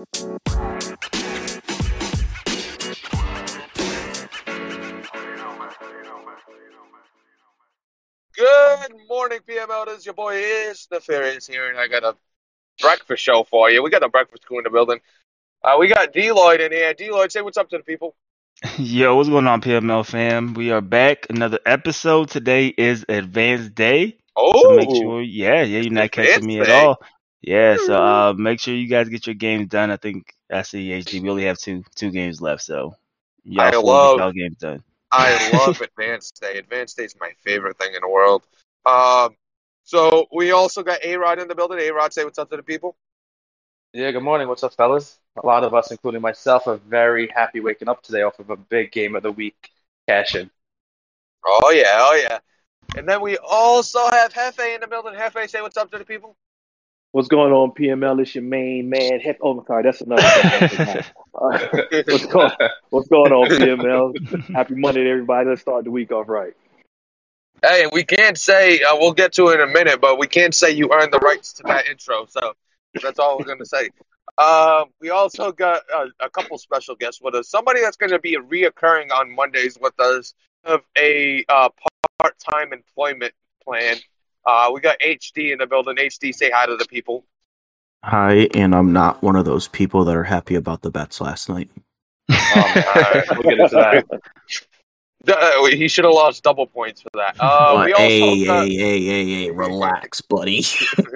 Good morning, PML. This is your boy is Nefarious here, and I got a breakfast show for you. We got a breakfast crew in the building. Uh, we got Deloitte in here. Deloitte, say what's up to the people. Yo, what's going on, PML fam? We are back. Another episode. Today is Advanced Day. Oh, So make sure, yeah, yeah, you're not catching me at all. Yeah, so uh, make sure you guys get your games done. I think at CHD we only have two two games left, so y'all I love- get y'all games done. I love Advanced Day. Advanced Day is my favorite thing in the world. Um, so we also got A Rod in the building. A Rod, say what's up to the people. Yeah, good morning. What's up, fellas? A lot of us, including myself, are very happy waking up today off of a big game of the week cash in. Oh yeah, oh yeah. And then we also have Hefe in the building. Hefe, say what's up to the people. What's going on, PML? It's your main man. Heck, oh, I'm sorry, that's another. Uh, what's, going, what's going on, PML? Happy Monday, to everybody. Let's start the week off right. Hey, we can't say uh, we'll get to it in a minute, but we can't say you earned the rights to that intro. So that's all we're gonna say. Um, we also got uh, a couple special guests with us. Somebody that's going to be reoccurring on Mondays with us of a uh, part-time employment plan. Uh, we got HD in the building. HD, say hi to the people. Hi, and I'm not one of those people that are happy about the bets last night. Um, alright, we'll get into that. Uh, he should have lost double points for that. Uh, But we also hey, got, hey, hey, hey, hey, relax, buddy.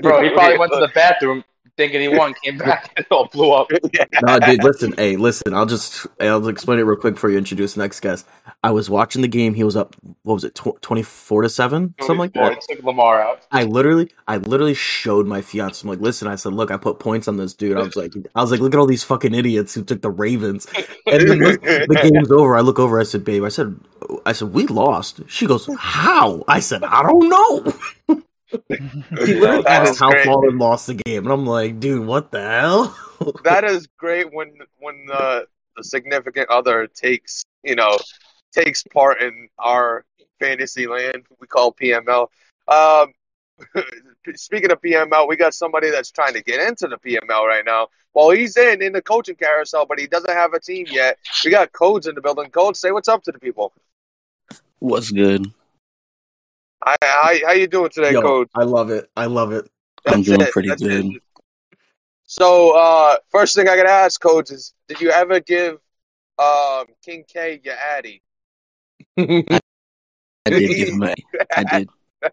Bro, he probably went to the bathroom thinking he won, came back, and it all blew up. no, dude, listen, hey, listen. I'll just I'll explain it real quick before you introduce the next guest. I was watching the game. He was up. What was it? Twenty four to seven, something like that. took Lamar out. I literally, I literally showed my fiance. I'm like, listen. I said, look, I put points on this dude. I was like, I was like, look at all these fucking idiots who took the Ravens. And then the, the game's over. I look over. I said, babe. I said, oh, I said, we lost. She goes, how? I said, I don't know. He literally That is asked how great. Fallen lost the game, and I'm like, dude, what the hell? that is great when when the, the significant other takes you know takes part in our fantasy land we call PML. Um, speaking of PML, we got somebody that's trying to get into the PML right now. Well, he's in in the coaching carousel, but he doesn't have a team yet. We got Codes in the building. Codes, say what's up to the people. What's good? Hi, how, how you doing today, Yo, Codes? I love it. I love it. I'm doing it. pretty That's good. it. So, uh, first thing I gotta ask, Codes, is did you ever give um, King K your Addy? I did give him a. I did.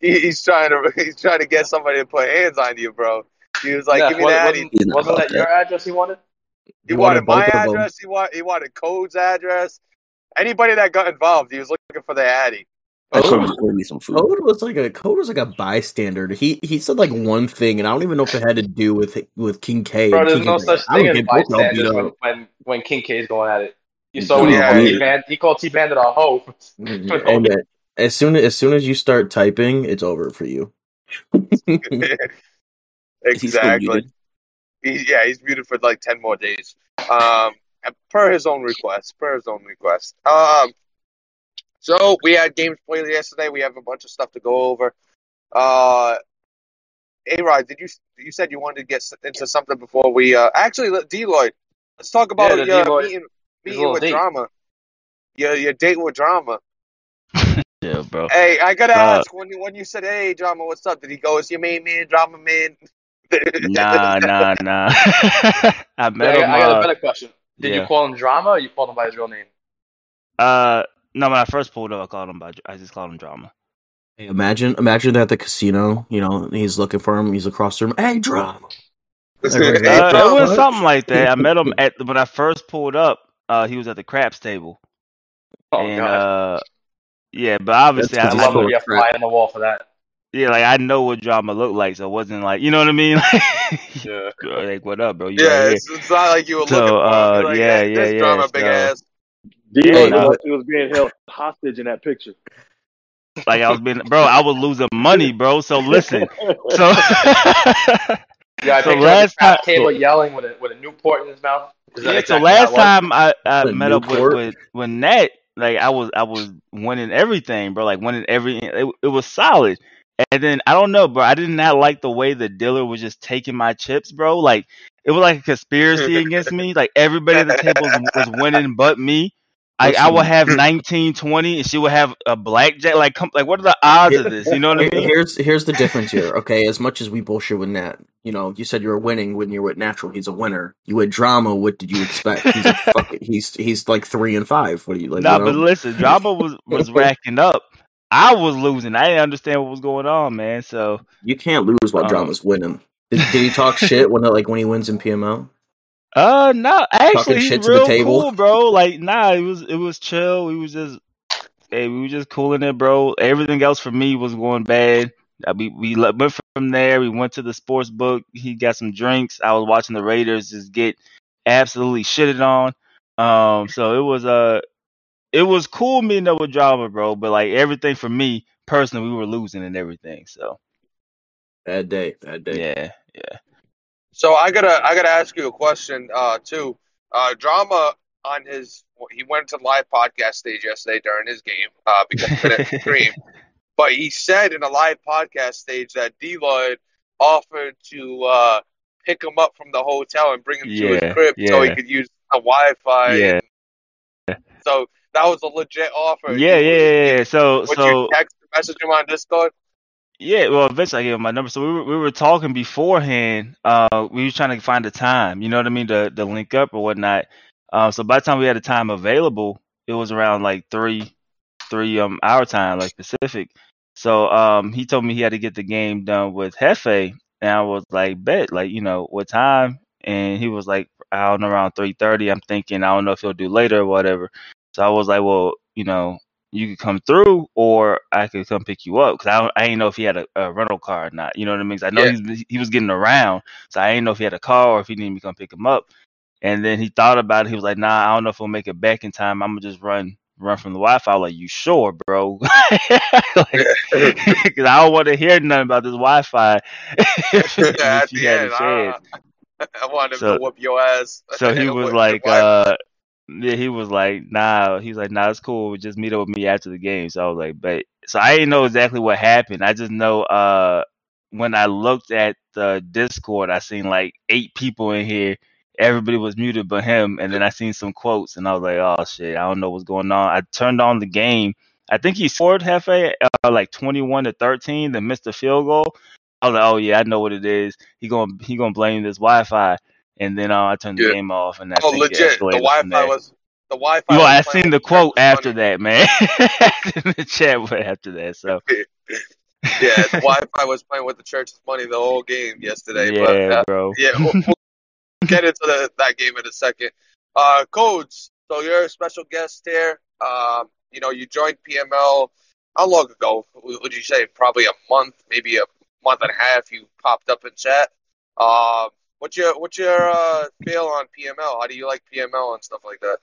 He- he's trying to he's trying to get somebody to put hands on you, bro. He was like, Yeah, "Give me wa- the wasn't, Addy." You know wasn't about that your address he wanted? He, He wanted, wanted my both of them. address. He wanted he wanted Code's address. Anybody that got involved, he was looking for the Addy. I Oh. told him to order me some food. Code was like a Code was like a bystander. He he said like one thing, and I don't even know if it had to do with with King K. Bro, and there's King no K. such I thing would as get both of them beat bystanders when, when, when King K is going at it. You saw when he Yeah, called yeah. T-Band, he called T-Bandit a hoe. And uh, as soon as soon as you start typing, it's over for you. Is he exactly. muted? He, yeah, he's muted for like ten more days. Um, per his own request. Per his own request. Um, so we had games played yesterday. We have a bunch of stuff to go over. Uh, A Rod, did you you said you wanted to get into something before we uh actually let Deloitte. Let's talk about Yeah, the your Deloitte- meeting, his meeting with date. drama. Your your date with drama. Yeah, bro. Hey, I gotta Uh, ask when you when you said, "Hey, drama, what's up?" Did he go, "Is your main man, drama man"? Nah, nah, nah. I I, met got, him. I got a Uh, better question. Did yeah. you call him Drama or you called him by his real name? uh, no, when I first pulled up, I called him by. I just called him drama. Hey, imagine imagine that at the casino. You know, he's looking for him. He's across the room. Hey, drama. Hey, Uh, it was something like that. I met him at when I first pulled up. Uh, he was at the craps table, Oh, and God. uh, yeah, but obviously I I, just love I to full be a fly on the wall for that. yeah, like I know what drama looked like, so it wasn't like you know what I mean. Yeah. like what up, bro? You Yeah, right it's, it's not like you were So, looking for uh, You're like, yeah, hey, yeah, this yeah, drama, big so- ass. D Yeah, looked no. he was being held hostage in that picture. Like I was being, bro. I was losing money, bro. So listen, so Yeah, I So picture him at last the time- table yelling with a, with a Newport in his mouth. Is that Yeah, so last how it was? time I, I The met up with, with with Nat, like I was I was winning everything, bro. Like winning every it, it was solid. And then I don't know, bro. I did not like the way the dealer was just taking my chips, bro. Like it was like a conspiracy against me. Like everybody at the table was, was winning but me. Like I will have 19, 20, and she will have a blackjack. Like, come, like what are the odds of this? You know what I mean? Here's here's the difference here. Okay, as much as we bullshit with Nat, you know, you said you were winning when you were with Natural. He's a winner. You had drama. What did you expect? He's a fucking, he's he's like three and five. What do you like? Nah, you but listen, drama was was racking up. I was losing. I didn't understand what was going on, man. So you can't lose while Um, drama's winning. Did, did he talk shit when like when he wins in PML? Uh no, actually shit he's to the real table? cool, bro. Like nah, it was it was chill. We was just hey, we were just cooling it, bro. Everything else for me was going bad. We we went from there. We went to the sports book. He got some drinks. I was watching the Raiders just get absolutely shitted on. Um, so it was uh it was cool meeting up with drama, bro. But like everything for me personally, we were losing and everything. So Bad day, bad day. yeah, yeah. So I gotta I gotta ask you a question uh, too. Uh, drama on his he went to live podcast stage yesterday during his game uh, because he couldn't stream. But he said in a live podcast stage that D Lloyd offered to uh, pick him up from the hotel and bring him to his crib so he could use the Wi-Fi. Yeah. So that was a legit offer. Yeah, yeah, yeah, yeah. So Would so you text message him on Discord? Yeah, well, eventually I gave him my number. So we were we were talking beforehand. Uh, we were trying to find a time. You know what I mean? To to link up or whatnot. Um, so by the time we had a time available, it was around like three, three um our time, like Pacific. So um, he told me he had to get the game done with Hefe, and I was like, bet, like you know what time? And he was like, I don't know, around three thirty. I'm thinking, I don't know if he'll do later or whatever. So I was like, well, you know, you could come through or I could come pick you up because I, don't- I didn't know if he had a, a rental car or not. You know what I mean? 'Cause I know Yeah. he's, he was getting around, so I didn't know if he had a car or if he needed me to come pick him up. And then he thought about it. He was like, "Nah, I don't know if we'll make it back in time. I'm gonna just run run from the Wi-Fi." I was like, "You sure, bro?" Because I don't want to hear nothing about this Wi-Fi. if, if At you the had a end, chance. uh, I wanted So- to whoop your ass. So he With was the like, Wi-Fi. uh, yeah, he was like, nah. He was like, nah, it's cool. Just meet up with me after the game. So I was like, but so I didn't know exactly what happened. I just know, uh, when I looked at the Discord, I seen like eight people in here. Everybody was muted but him, and then I seen some quotes, and I was like, oh shit, I don't know what's going on. I turned on the game. I think he scored Hefe uh, like twenty one to thirteen, then missed the field goal. I was like, oh yeah, I know what it is. He gonna he gonna blame this Wi-Fi. And then uh, I turned the game off, and I oh, legit. The Wi-Fi was the Wi-Fi. Well, I seen the quote after that, man. in the chat after that. So Yeah, the Wi-Fi was playing with the church's money the whole game yesterday. yeah, but uh, bro. yeah, we'll, we'll get into the, that game in a second. Uh, codes. So you're a special guest here. Um, you know, you joined PML. How long ago would you say? Probably a month, maybe a month and a half. You popped up in chat. Um, what's your what's your uh, feel on PML? How do you like PML and stuff like that?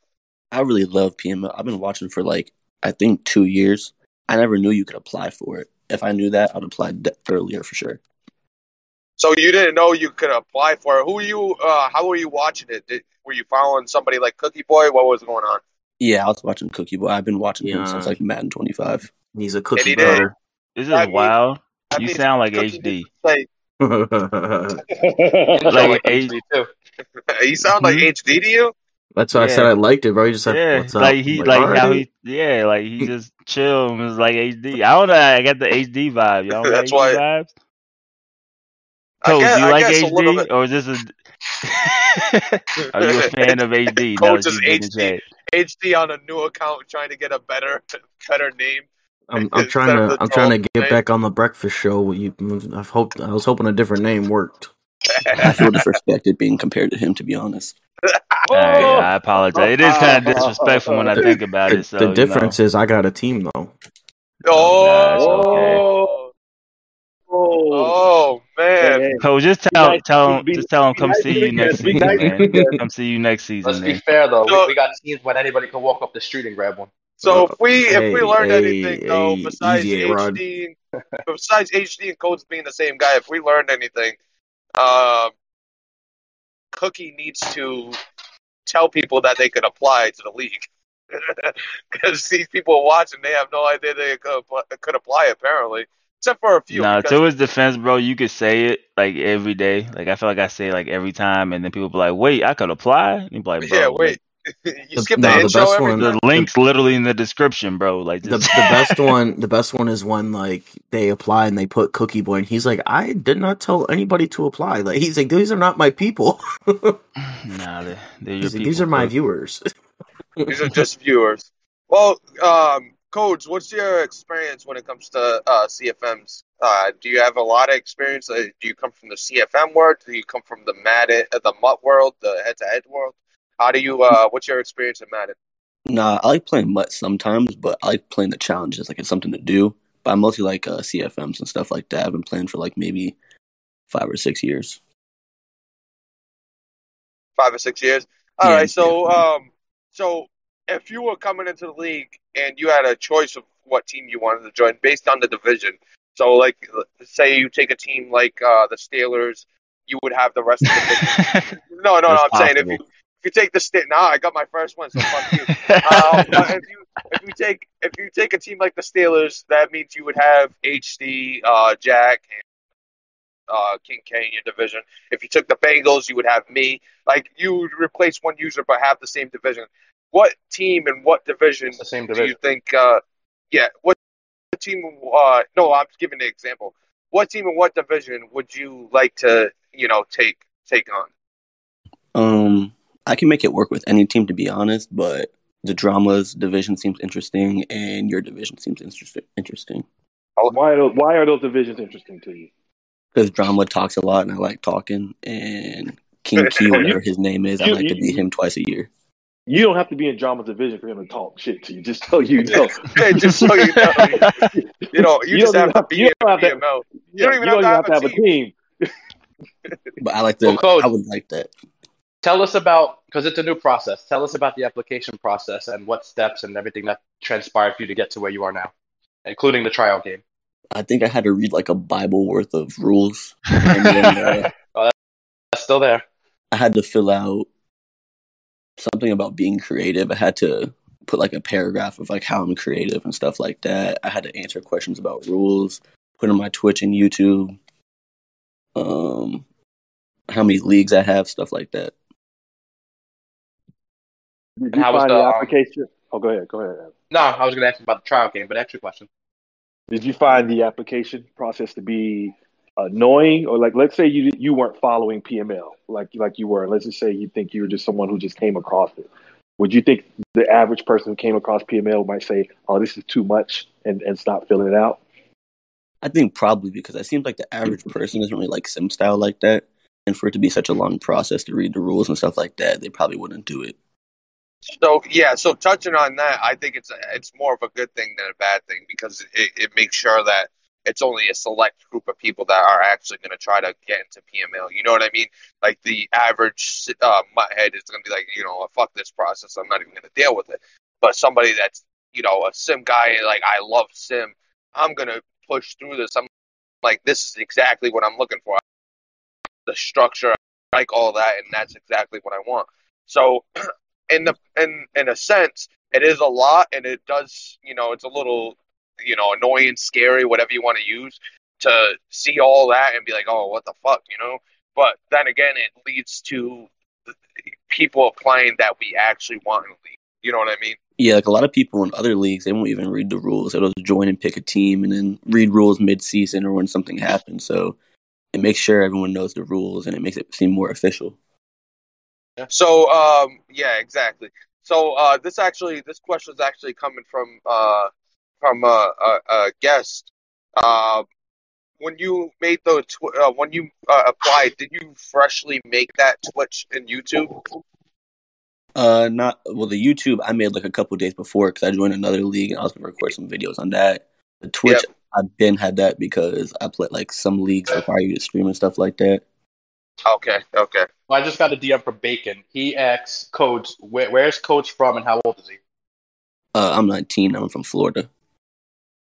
I really love PML. I've been watching for like I think two years. I never knew you could apply for it. If I knew that, I'd apply earlier for sure. So you didn't know you could apply for it. Who were you? Uh, how were you watching it? Did, were you following somebody like Cookie Boy? What was going on? Yeah, I was watching Cookie Boy. I've been watching him since like Madden 25. He's a cookie he did. cutter. This That is means- wild. That You sound like Cookie HD. Say, Like like H- HD too. you sound like. Hmm? HD to you? That's why I said I liked it, bro. He just said, Yeah, "What's up?" like he, like how he, yeah, like he just chill and was like HD. I don't know. I got the HD vibe. Y'all That's HD why- vibes? I Coach, guess, do you I like guess a HD bit. or is this a? Are you a fan of HD? Coach that is you did in HD. HD on a new account, trying to get a better, better name. I'm, I'm trying to I'm trying to get name. back on the breakfast show. You, I've hoped I was hoping a different name worked. I feel disrespected being compared to him, to be honest. All right, I apologize. It is kind of disrespectful when I think about it. So the you difference know. is I got a team though. Oh, Oh, oh man. Hey, Coach, just tell nice- tell him, just tell him, come nice see you next season, nice man. Come see you next season, Let's be fair though. We, we got scenes when anybody can walk up the street and grab one. So if we if we Hey, learned hey, anything though, besides easy, HD, besides HD and Codes being the same guy, if we learned anything, um, Cookie needs to tell people that they could apply to the league. Because these people are watching, they have no idea they could apply, could apply apparently. except for a few. Nah, because- to his defense, bro, you could say it like every day. Like I feel like I say it like every time, and then people be like, "Wait, I could apply." And you be like, "Bro, yeah, like, wait. You The- no, the the intro best one- the link's literally in the description, bro. Like, the, the best one the best one is when like they apply and they put cookie boy and he's like i did not tell anybody to apply like he's like these are not my people nah, they're, they're your like, people, these are my bro. viewers These are just viewers. Well, um, Coach, what's your experience when it comes to uh, CFMs? Uh, do you have a lot of experience? Uh, do you come from the CFM world? Do you come from the Madden, uh, the MUT world, the head-to-head world? How do you? Uh, what's your experience in Madden? Nah, I like playing MUT sometimes, but I like playing the challenges. Like it's something to do. But I mostly like uh, CFMs and stuff like that. I've been playing for like maybe five or six years. Five or six years. All Yeah, right. So, um, so if you were coming into the league and you had a choice of what team you wanted to join based on the division, so like, say you take a team like uh, the Steelers, you would have the rest of the division. No, no, no. I'm That's saying if you if you take the state, now I got my first one, so fuck you. Um, but if you if you take if you take a team like the Steelers, that means you would have HD, uh, Jack, and uh, King K in your division. If you took the Bengals, you would have me. Like you would replace one user but have the same division. What team and what division It's the same division. do you think? Uh, yeah, what team? Uh, no, I'm giving an example. What team and what division would you like to you know take take on? Um, I can make it work with any team to be honest, but the dramas division seems interesting, and your division seems interesting. Interesting Why are those, why are those divisions interesting to you? because drama talks a lot, and I like talking. And King Key, whatever his name is, I You- like to you- beat him twice a year. You don't have to be in drama's division for him to talk shit to you. Just so you know. Hey, just so you know, you know, you, You just don't have to have- be you in don't have to- PML. You don't even have to have a team. But I like to. Well, Coach- I would like that. Tell us about because it's a new process. Tell us about the application process and what steps and everything that transpired for you to get to where you are now, including the trial game. I think I had to read like a Bible worth of rules, and then uh, That's still there. I had to fill out something about being creative. I had to put like a paragraph of like how I'm creative and stuff like that. I had to answer questions about rules, put on my Twitch and YouTube, um, how many leagues I have, stuff like that. Did you how was find the, the, um. Oh, go ahead. Go ahead. No, I was going to ask you about the trial game, but extra question. Did you find the application process to be annoying, or like, let's say you you weren't following PML like like you were. Let's just say you think you were just someone who just came across it. Would you think the average person who came across PML might say, "Oh, this is too much," and and stop filling it out? I think probably because it seems like the average person doesn't really like sim style like that. And for it to be such a long process to read the rules and stuff like that, they probably wouldn't do it. So yeah, so touching on that, I think it's it's more of a good thing than a bad thing because it, it makes sure that it's only a select group of people that are actually going to try to get into PML. You know what I mean? Like the average uh, head is going to be like, you know, fuck this process. I'm not even going to deal with it. But somebody that's you know a sim guy, like I love sim, I'm going to push through this. I'm like, this is exactly what I'm looking for. The structure, I like all that, and that's exactly what I want. So in the in in a sense, it is a lot, and it does you know it's a little you know annoying, scary, whatever you want to use to see all that and be like, oh, what the fuck, you know. But then again, it leads to people applying that we actually want in the league. You know what I mean? Yeah, like a lot of people in other leagues, they won't even read the rules. They'll just join and pick a team and then read rules mid season or when something happens. So it makes sure everyone knows the rules and it makes it seem more official. So um, yeah, exactly. So uh, this actually this question is actually coming from uh, from a, a, a guest. Uh, when you made the tw- uh, when you uh, applied, did you freshly make that Twitch and YouTube? Uh, not well. The YouTube I made like a couple days before because I joined another league and I was gonna record some videos on that. The Twitch I've been had that because I play like some leagues require you to stream and stuff like that. Okay, okay. Well, I just got a DM from Bacon. He asks Coach, where, where's Coach from and how old is he? Uh, I'm 19. I'm from Florida.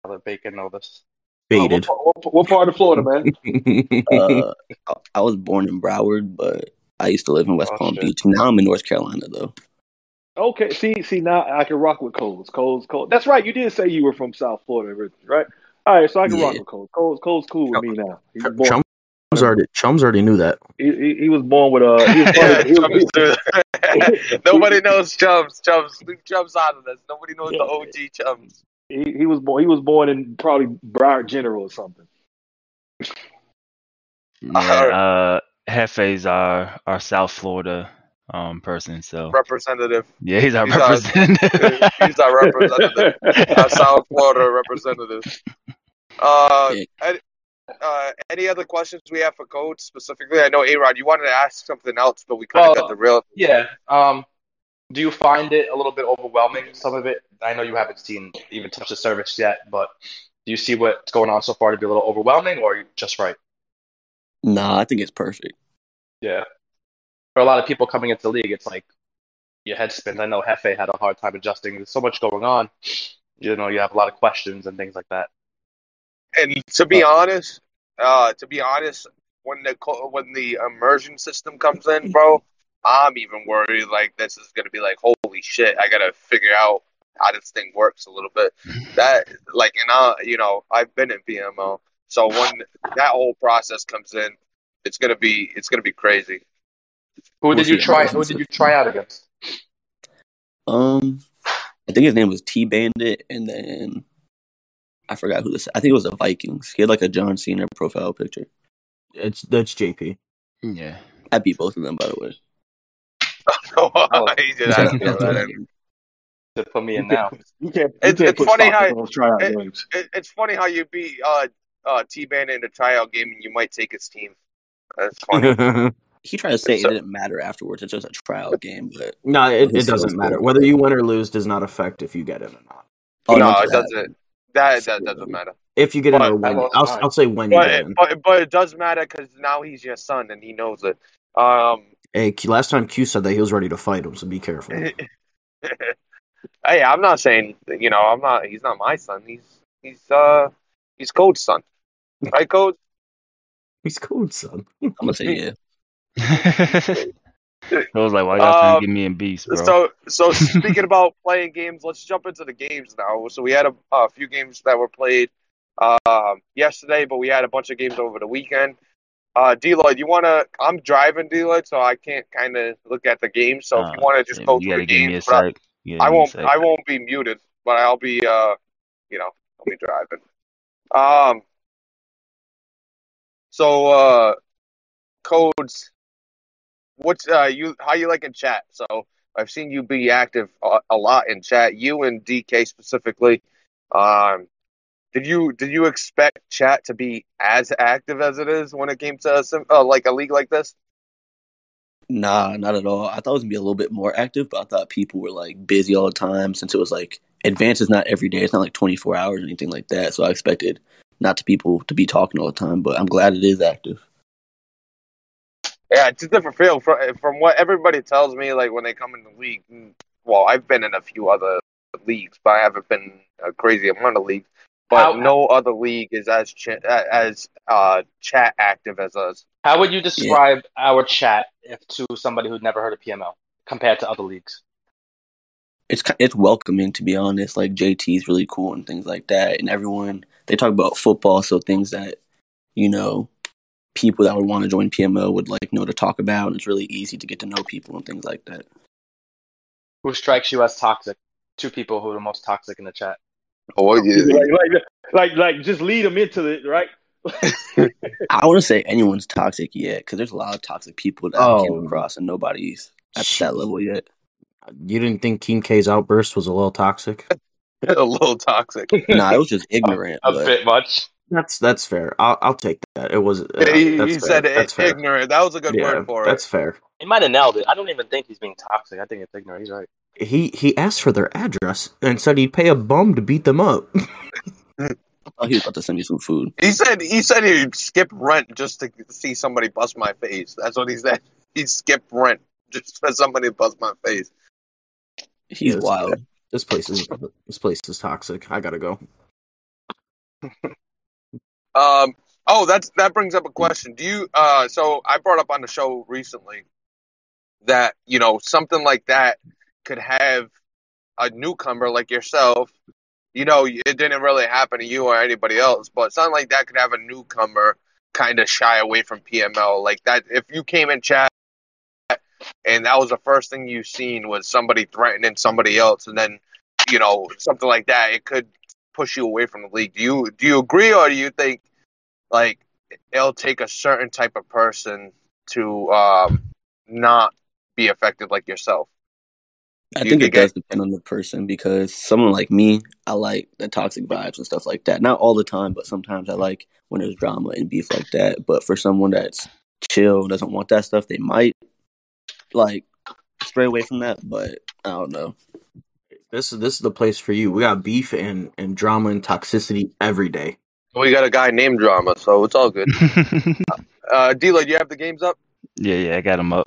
I'll let Bacon know this. Baited. What, what, what part of Florida, man? Uh, I- I was born in Broward, but I used to live in West Oh, Palm shit. Beach. Now I'm in North Carolina though. Okay, see, see now I can rock with Coles. Coles, Coles. That's right. You did say you were from South Florida, right? All right, so I can Yeah. rock with Cole. Cole's, Cole's cool with me now. He was born. Chums already Chums already knew that. He, he, he was born with a. He was Yeah, he was. Nobody knows chums. Chums. Leave chums out of this. Nobody knows the OG chums. he, he was born. He was born in probably Broward General or something. Yeah, uh, Hefe's our our South Florida um person, so Representative. yeah, he's our he's our- representative. He's our representative. our South Florida representative. Uh, Yeah. Any, uh, any other questions we have for Coach specifically? I know A Rod, you wanted to ask something else, but we kind of Well, got the real. Yeah. Um, do you find it a little bit overwhelming? Some of it. I know you haven't seen even touch the service yet, but do you see what's going on so far to be a little overwhelming, or are you just right? Nah, I think it's perfect. Yeah. For a lot of people coming into the league, it's like your head spins. I know Hefe had a hard time adjusting. There's so much going on. You know, you have a lot of questions and things like that. And to be honest, uh, to be honest, when the when the immersion system comes in, bro, I'm even worried. Like this is gonna be like, holy shit! I gotta figure out how this thing works a little bit. That like, and I, you know, I've been in PML, so when that whole process comes in, it's gonna be it's gonna be crazy. Who did you try? Who did you try out against? Um, I think his name was T Bandit, and then I forgot who this. I think it was the Vikings. He had like a John Cena profile picture. It's that's JP. yeah, I beat both of them, by the way. he did He's that. to that's what I that. To put me in now. You can't. You It's- can't it's funny how- in those tryout it- games. It, it's funny how you beat uh, uh, T Band in a tryout game and you might take his team. That's funny. He tried to say So- it didn't matter afterwards. It's just a trial game, but no, it, it doesn't matter cool. whether you win or lose. Does not affect if you get it or not. Oh, no, it doesn't. That that doesn't matter. If you get in But- or when, Well, I'll. I'll say when you But get it, in. but but it does matter because now he's your son and he knows it. Um, Hey, last time Q said that he was ready to fight him, so be careful. hey, I'm not saying you know I'm not. He's not my son. He's he's uh he's Coach's son, right, Coach? He's cool, son. I'm gonna say yeah. I was like, why y'all trying Um, to get me in beast, bro? So so speaking about playing games, let's jump into the games now. So we had a, a few games that were played um, yesterday, but we had a bunch of games over the weekend. Uh, Deloitte, you want to? I'm driving, Deloitte, so I can't kind of look at the game. So if you Uh, want to just Yeah, go through the me games, I, sec. You gotta I give me a won't. I won't be muted, but I'll be. Uh, you know, I'll be driving. Um. So, uh, codes. What's uh you? How you like in chat? So I've seen you be active a, a lot in chat. You and DK specifically. Um, did you did you expect chat to be as active as it is when it came to a uh, like a league like this? Nah, not at all. I thought it was gonna be a little bit more active, but I thought people were like busy all the time since it was like advance is not every day. It's not like 24 hours or anything like that. So I expected not to people to be talking all the time, but I'm glad it is active. Yeah, it's a different feel from from what everybody tells me. Like when they come in the league, mm, well, I've been in a few other leagues, but I haven't been a crazy amount of leagues. But How- no other league is as ch- as uh chat active as us. How would you describe our chat if to somebody who'd never heard of PML compared to other leagues? It's it's welcoming to be honest. Like JT is really cool and things like that, and everyone they talk about football, so things that you know people that would want to join PML would like know to talk about. And it's really easy to get to know people and things like that. Who strikes you as toxic? Two people who are the most toxic in the chat. Oh Like, like, like, like, just lead them into it, right? I wouldn't say anyone's toxic yet because there's a lot of toxic people that I Oh. came across, and nobody's at that level yet. You didn't think King K's outburst was a little toxic? a little toxic. nah, it was just ignorant. A but bit much. That's that's fair. I'll I'll take that. It was. Uh, he he said that's it, fair. ignorant. That was a good yeah, word for that's it. That's fair. He might have nailed it. I don't even think he's being toxic. I think it's ignorant. He's right. He he asked for their address and said he'd pay a bum to beat them up. I thought he was about to send me some food. He said he said he'd skip rent just to see somebody bust my face. That's what he said. He'd skip rent just for somebody to bust my face. He's Yes. wild. this place is this place is toxic. I gotta go. Um. Oh, that's that brings up a question. Do you? Uh. So I brought up on the show recently that you know something like that could have a newcomer like yourself you know, it didn't really happen to you or anybody else, but something like that could have a newcomer kind of shy away from PML. Like that, if you came in chat and that was the first thing you seen was somebody threatening somebody else, and then you know something like that, it could push you away from the league. Do you do you agree, or do you think like it'll take a certain type of person to um, not be affected like yourself? I You think it think it- does depend on the person because someone like me, I like the toxic vibes and stuff like that. Not all the time, but sometimes I like when there's drama and beef like that. But for someone that's chill, doesn't want that stuff, they might like stray away from that. But I don't know. This is this is the place for you. We got beef and and drama and toxicity every day. We got a guy named Drama, so it's all good. Uh, Dila, do you have the games up? yeah, yeah, I got them up.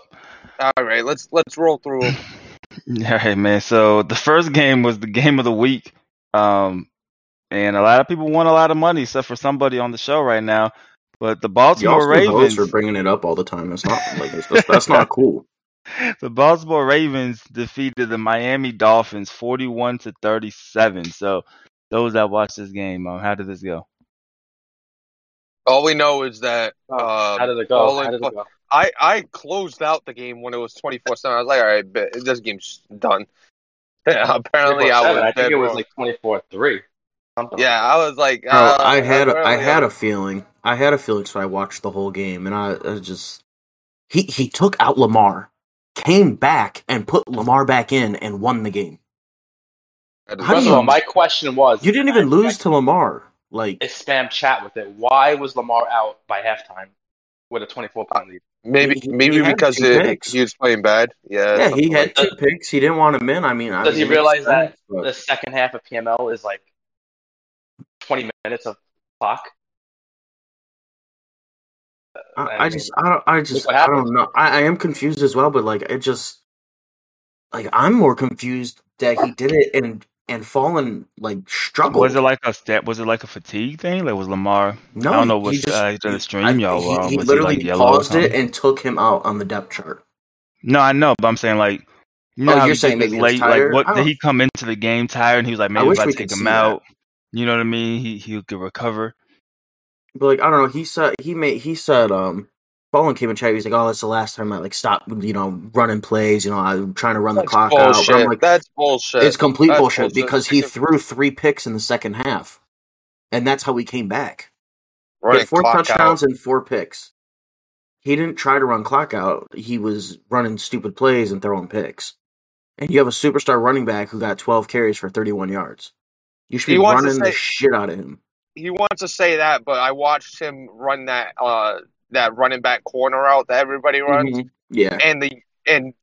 All right, let's let's roll through 'em. All right, man. So the first game was the game of the week. Um, and a lot of people won a lot of money, except for somebody on the show right now. But the Y'all Baltimore still Ravens, hosts are bringing it up all the time. It's not like it's, that's, that's not cool. the Baltimore Ravens defeated the Miami Dolphins 41 to 37. So those that watched this game, um, how did this go? All we know is that uh, How did it go? How did it go? I I closed out the game when it was twenty four seven. I was like, all right, bet, this game's done. Yeah, apparently I was. I think it was like 24 3. yeah, I was like, Bro, uh, I had a, I had I- a feeling. I had a feeling, so I watched the whole game, and I, I just he he took out Lamar, came back and put Lamar back in, and won the game. How do First you- of all, my question was You didn't even lose to Lamar. Like a spam chat with it. Why was Lamar out by halftime with a 24 point lead? maybe he- maybe he because it, he was playing bad. Yeah, yeah, he had like two picks. He didn't want him in. I mean, I Does mean, he realize that but- The second half of PML is like 20 minutes of clock. I, I just, I don't, I just, I don't know. I, I am confused as well, but like, it just, like, I'm more confused that he did it and and fallen like struggled. Was it like a step? Was it like a fatigue thing? Like was Lamar? no, I don't know he what just- uh, the stream I- y'all he, were on. he Was literally he like yellow paused it and took him out on the depth chart. No, I know, but I'm saying like, you know Oh, you're saying maybe late. Like, what did he come into the game tired and he was like, maybe wish if I we take him see that. out, you know what I mean? He he could recover. But like, I don't know. He said he made he said um. Fallen came in chat. He's like, "Oh, that's the last time I like stopped, you know, running plays. You know, I'm trying to run the That's clock out." bullshit. But I'm like, That's bullshit. It's complete bullshit bullshit. because he threw three picks in the second half, and that's how he came back. Running four clock touchdowns out. and four picks. He didn't try to run clock out. He was running stupid plays and throwing picks. And you have a superstar running back who got 12 carries for 31 yards. You should He be running the shit out of him. He wants to say that, but I watched him run that uh that running back corner out that everybody runs, Mhm. Yeah. and the and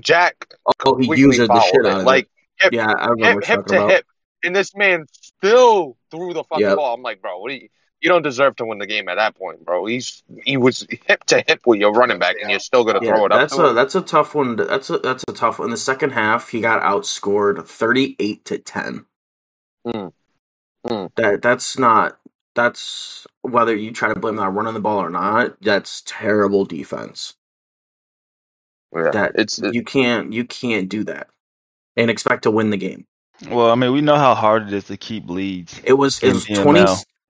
Jack Oh, he used the shit it. out of like it. Yeah, I remember hip, hip to about. hip, and this man still threw the fucking Yep. ball. I'm like, bro, what do you? You don't deserve to win the game at that point, bro. He's he was hip to hip with your running back, and you're still gonna Yeah, throw it up. that's a him. that's a tough one. to- That's a that's a tough one. In the second half, he got outscored thirty eight to ten. Mm. Mm. That that's not that's whether you try to blame that running the ball or not. That's terrible defense. Yeah, That it's it, you can't you can't do that and expect to win the game. Well, I mean, we know how hard it is to keep leads. It was it was PML. twenty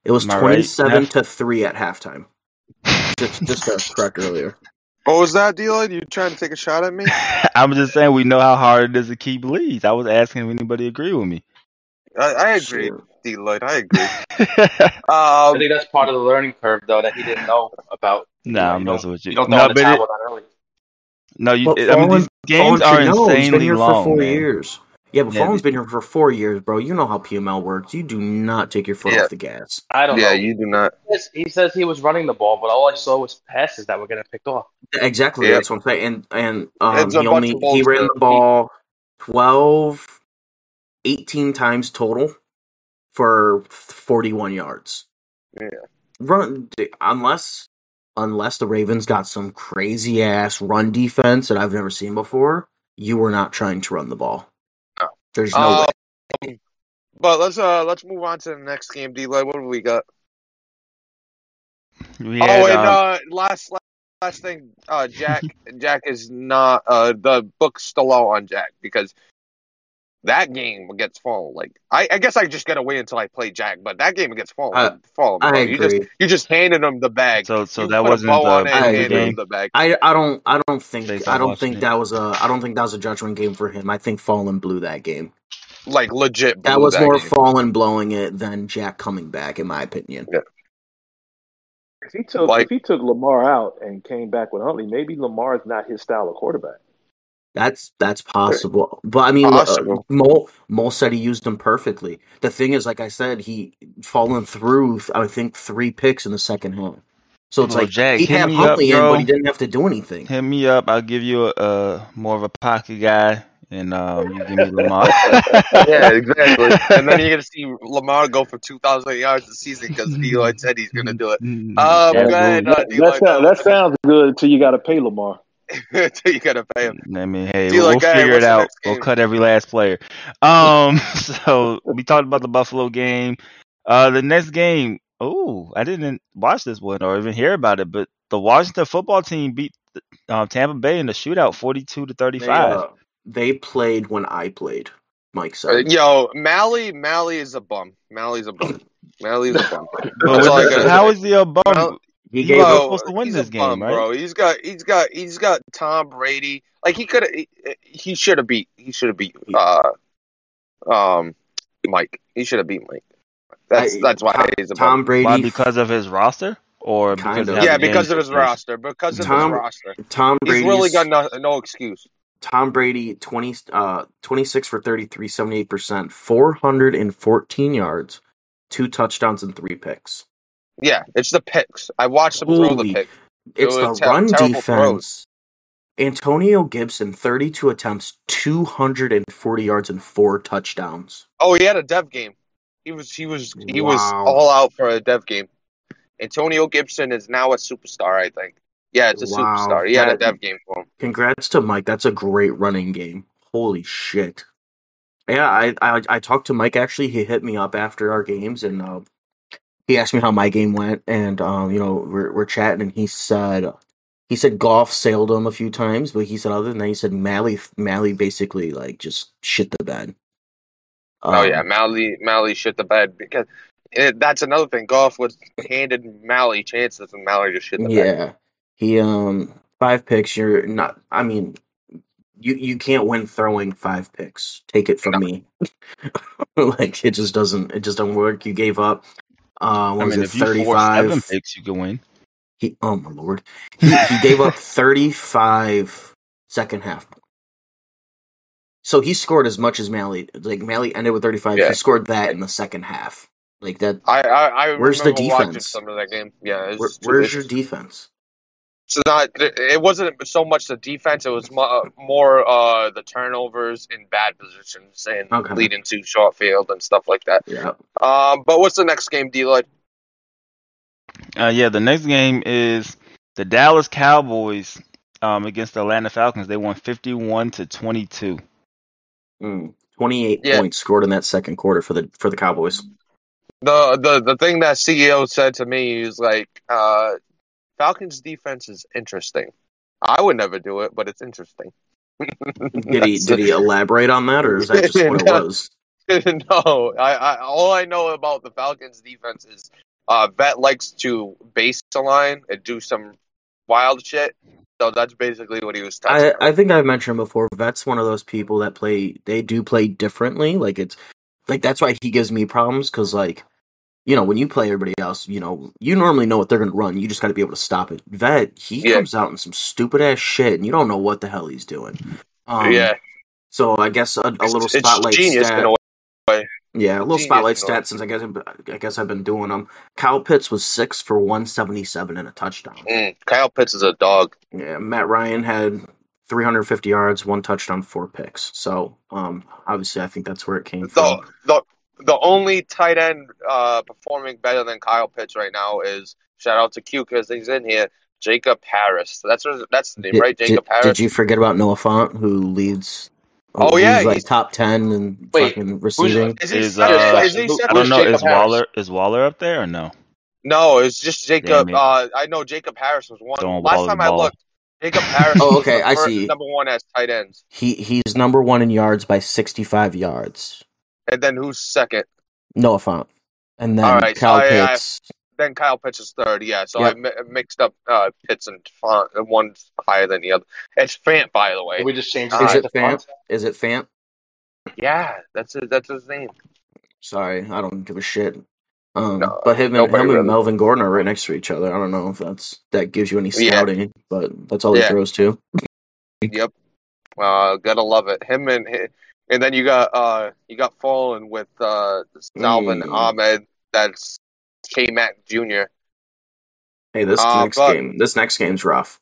it was Am I right, twenty seven to three at halftime. Just just to correct earlier. what was that, Dylan? You trying to take a shot at me? I'm just saying we know how hard it is to keep leads. I was asking if anybody agree with me. I, I agree, Sure. Deloitte. I agree. I Um, think that's part of the learning curve, though, that he didn't know about. nah, I'm you don't, messing with you. you don't know the but it, that early. no, you. But it- I mean, these games Fallen are should know. He's been insanely here long, for four man. years. Yeah, but Yeah, Fallen's been here for four years, bro. You know how PML works. You do not take your foot Yeah. off the gas. I don't know. yeah, know. you do not. He says- He says he was running the ball, but all I saw was passes that were getting picked off. Exactly, Yeah. that's what I'm saying. And and um, he only he ran the ball 12, 18 times total for 41 yards. Yeah. Run unless unless the Ravens got some crazy ass run defense that I've never seen before. You were not trying to run the ball. No. There's no Uh, way. But let's uh let's move on to the next game, Deloitte. What do we got? We oh, had, and um, uh, last last thing, uh, Jack Jack is not uh the book's still out on Jack because that game against Fallen, like I, I guess I just gotta wait until I play Jack, but that game against Fallen, I- Fallen, I bro, you just you just handed him the bag. So so You that wasn't bow on the and I handed the bag. I I don't I don't think Based I don't think it. that was a I don't think that was a judgment game for him. I think Fallen blew that game. Like legit. That blew was more game. Fallen blowing it than Jack coming back, in my opinion. If he took Like- if he took Lamar out and came back with Huntley, maybe Lamar is not his style of quarterback. That's that's possible, but I mean, uh, Possible. Mole Mole said he used him perfectly. The thing is, like I said, he fallen through. I think three picks in the second half. So it's Well, like Jack, he hit had me up, Huntley in, but he didn't have to do anything. Hit me up. I'll give you a, a more of a pocket guy, and um, you give me Lamar. yeah, exactly. and then you're gonna see Lamar go for two thousand yards this season because Eli said he's gonna do it. Um, Yeah, go ahead, uh, that, Eli. that, sound, that sounds good until you got to pay Lamar. you gotta pay him. I mean, hey, we'll, like, we'll hey, figure it out. We'll cut every last player. Um, so we talked about the Buffalo game. Uh, the next game. Oh, I didn't watch this one or even hear about it, but the Washington football team beat um, Tampa Bay in the shootout, forty-two to They, thirty-five. uh, they played when I played. Mike Uh, said. Yo, Mally, Mally is a bum. Mally's a bum. Mally's a bum. But That's all I gotta how say. is he a bum? Mal- He He gave was up. supposed to win he's this a game, bum, right? bro. He's got, he's got, he's got Tom Brady. Like he could have, he, he should have beat, he should have beat, uh, um, Mike. He should have beat Mike. That's I- that's why Tom, he's a bum. Tom Brady. Why? Because of his roster, or because of. of Yeah, because of his took roster. Because of Tom- his roster. Tom He's Brady. really got no, no excuse. Tom Brady 20 uh 26 for 33 78% 414 yards two touchdowns and three picks Yeah, it's the picks. I watched him throw the Holy- pick. it's It the ter- run defense Antonio Gibson 32 attempts 240 yards and four touchdowns Oh, he had a dev game. He was he was he was all out for a dev game. Antonio Gibson is now a superstar, I think. Yeah, it's a Wow, superstar. He had a dev game for him. congrats to Mike that's a great running game holy shit yeah I I, I talked to Mike actually he hit me up after our games and uh, he asked me how my game went and um you know we're we're chatting and he said he said golf sailed him a few times but he said other than that he said Mally Mally basically like just shit the bed oh Um, yeah, Mally Mally shit the bed because it, that's another thing. Golf was handed Mally chances and Mally just shit the bed. yeah he um five picks you're not I mean you you can't win throwing five picks take it from me like it just doesn't it just doesn't work you gave up uh what I was mean, it if you 35 seven picks, you can win. He, oh my lord, he, he gave up 35 second half. So he scored as much as Mally. Like Mally ended with 35. Yeah. He scored that in the second half. Like that. I I, I Where's the remember watching defense? some of that game. Yeah, Where, where's your defense? So not it wasn't so much the defense; it was more uh, the turnovers in bad positions and Okay. leading to short field and stuff like that. Yeah. Um, but what's the next game, D? Lloyd? Uh, yeah, the next game is the Dallas Cowboys um, against the Atlanta Falcons. They won fifty-one to twenty-two. Mm. 28 Yeah. points scored in that second quarter for the for the Cowboys. The the the thing that CEO said to me is like, uh, Falcons defense is interesting. I would never do it, but it's interesting. Did he did he elaborate on that, or is that just what it was? no, I, I all I know about the Falcons defense is uh, Vet likes to base the line and do some wild shit. So that's basically what he was. I, I think I've mentioned before. Vet's one of those people that play. They do play differently. Like it's like that's why he gives me problems because like you know when you play everybody else, you know you normally know what they're gonna run. You just got to be able to stop it. Vet he Yeah. comes out in some stupid ass shit, and you don't know what the hell he's doing. Um, yeah, So I guess a, a little it's spotlight genius stat. in a way. Yeah, a little Genius spotlight in a way. stat since I guess I guess I've been doing them. Kyle Pitts was six for one seventy seven and a touchdown. Mm, Kyle Pitts is a dog. Yeah, Matt Ryan had 350 yards, one touchdown, four picks. So, um, obviously, I think that's where it came The from. the the only tight end uh, performing better than Kyle Pitts right now is shout out to Q because he's in here. Jacob Harris. That's that's the name, Did, right? Jacob did, Harris. did you forget about Noah Font, who leads? Oh, who's yeah, like he's- top ten and fucking receiving. Is he Is, second? uh, is he who- second? I don't know. Jacob Is Harris? Waller is Waller up there or no? No, it's just Jacob. Uh, I know Jacob Harris was one. Throwing Last time I ball. looked, Jacob Harris. Oh, was okay, the I first- see. Number one as tight ends, He he's number one in yards by 65 yards. And then who's second? Noah Font. And then All right, so Kyle I- I- Pitts. Then Kyle Pitts is third. Yeah, so Yep. I mi- mixed up uh, Pitts and Font. and One's higher than the other. It's Fant, by the way. We just changed Is Is it to Fant? font. Is it Fant? Yeah, that's his, that's his name. Sorry, I don't give a shit. Um, No, but him and him and Melvin Gordon are right next to each other. I don't know if that's that gives you any Yeah. scouting, but that's all he Yeah. throws to. Yep. Uh, gotta love it. Him and and then you got uh you got Fallen with uh Salvon Mm. Ahmed. That's K Mac Jr. Hey, this Uh, next but- game, this next game's rough.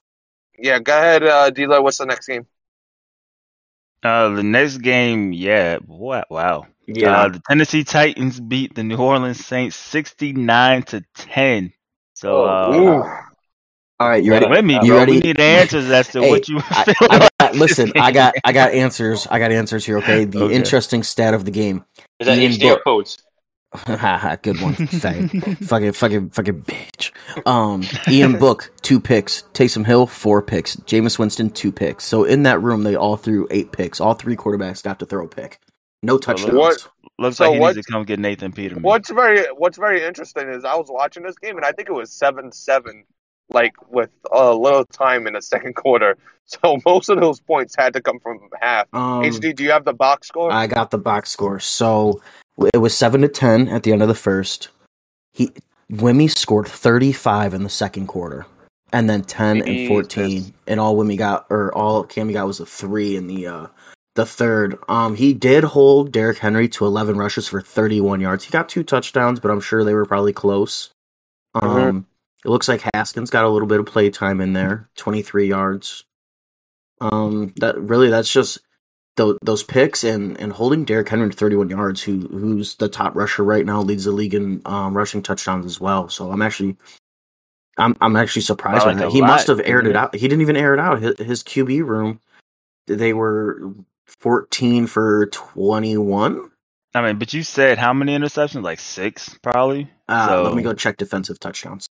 Yeah, go ahead, uh, D'Lo. What's the next game? Uh, the next game, yeah, wow, wow. Yeah, Uh, the Tennessee Titans beat the New Orleans Saints sixty-nine to ten. So, Oh, uh, all right, you ready? with me, You bro. ready? We need answers as to Hey, what you I, feel. I about got, listen, I got I got answers. I got answers here. Okay, the Okay. interesting stat of the game. Is that Ian HD or Book. codes? Good one. Fag. fucking, fucking, fucking bitch. Um, Ian Book, two picks. Taysom Hill, four picks. Jameis Winston, two picks. So in that room, they all threw eight picks. All three quarterbacks got to throw a pick. No touchdowns. What- Looks So like he what- needs to come get Nathan Peterman. What's very What's very interesting is I was watching this game and I think it was seven seven, like with a little time in the second quarter. So most of those points had to come from half. Um, HD, do you have the box score? I got the box score. So it was seven to ten at the end of the first. He Wimmy scored thirty five in the second quarter, and then ten and fourteen, and all Wimmy got or all Cammy got was a three in the uh the third. Um, he did hold Derrick Henry to eleven rushes for thirty one yards. He got two touchdowns, but I'm sure they were probably close. Um, Mhm. It looks like Haskins got a little bit of play time in there, twenty three yards. Um, that really that's just those those picks and and holding Derrick Henry to 31 yards, who who's the top rusher right now, leads the league in um, rushing touchdowns as well. So I'm actually, I'm I'm actually surprised By like that. He must have aired it it? out. He didn't even air it out. His, his QB room, they were 14 for 21. I mean, but you said how many interceptions? Like six, probably. Uh, So- let me go check defensive touchdowns.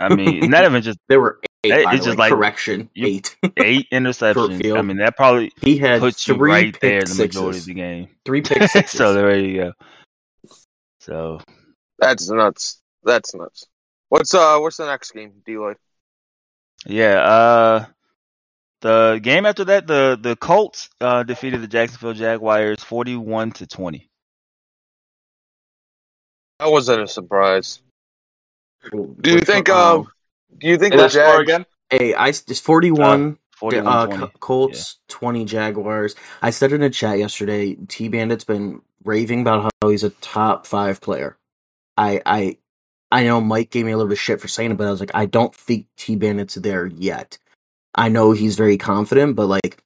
I mean, not even just There were eight. It- by it's the just way. like- correction, you- eight. eight interceptions. I mean, that probably he had puts you three right pick there the majority of the game. Three pick sixes. so there you go. So That's nuts. That's nuts. What's uh What's the next game, D'Lo? yeah, uh, the game after that, the the Colts uh, defeated the Jacksonville Jaguars forty-one to twenty. That wasn't a surprise. Do Do you think? Um, do you think Say the Jags? again? Hey, I it's 41 41 uh, 20. Co- Colts, 20 Jaguars. I said in a chat yesterday, T Bandit's been raving about how he's a top five player. I I I know Mike gave me a little bit of shit for saying it, but I was like, I don't think T Bandit's there yet. I know he's very confident, but like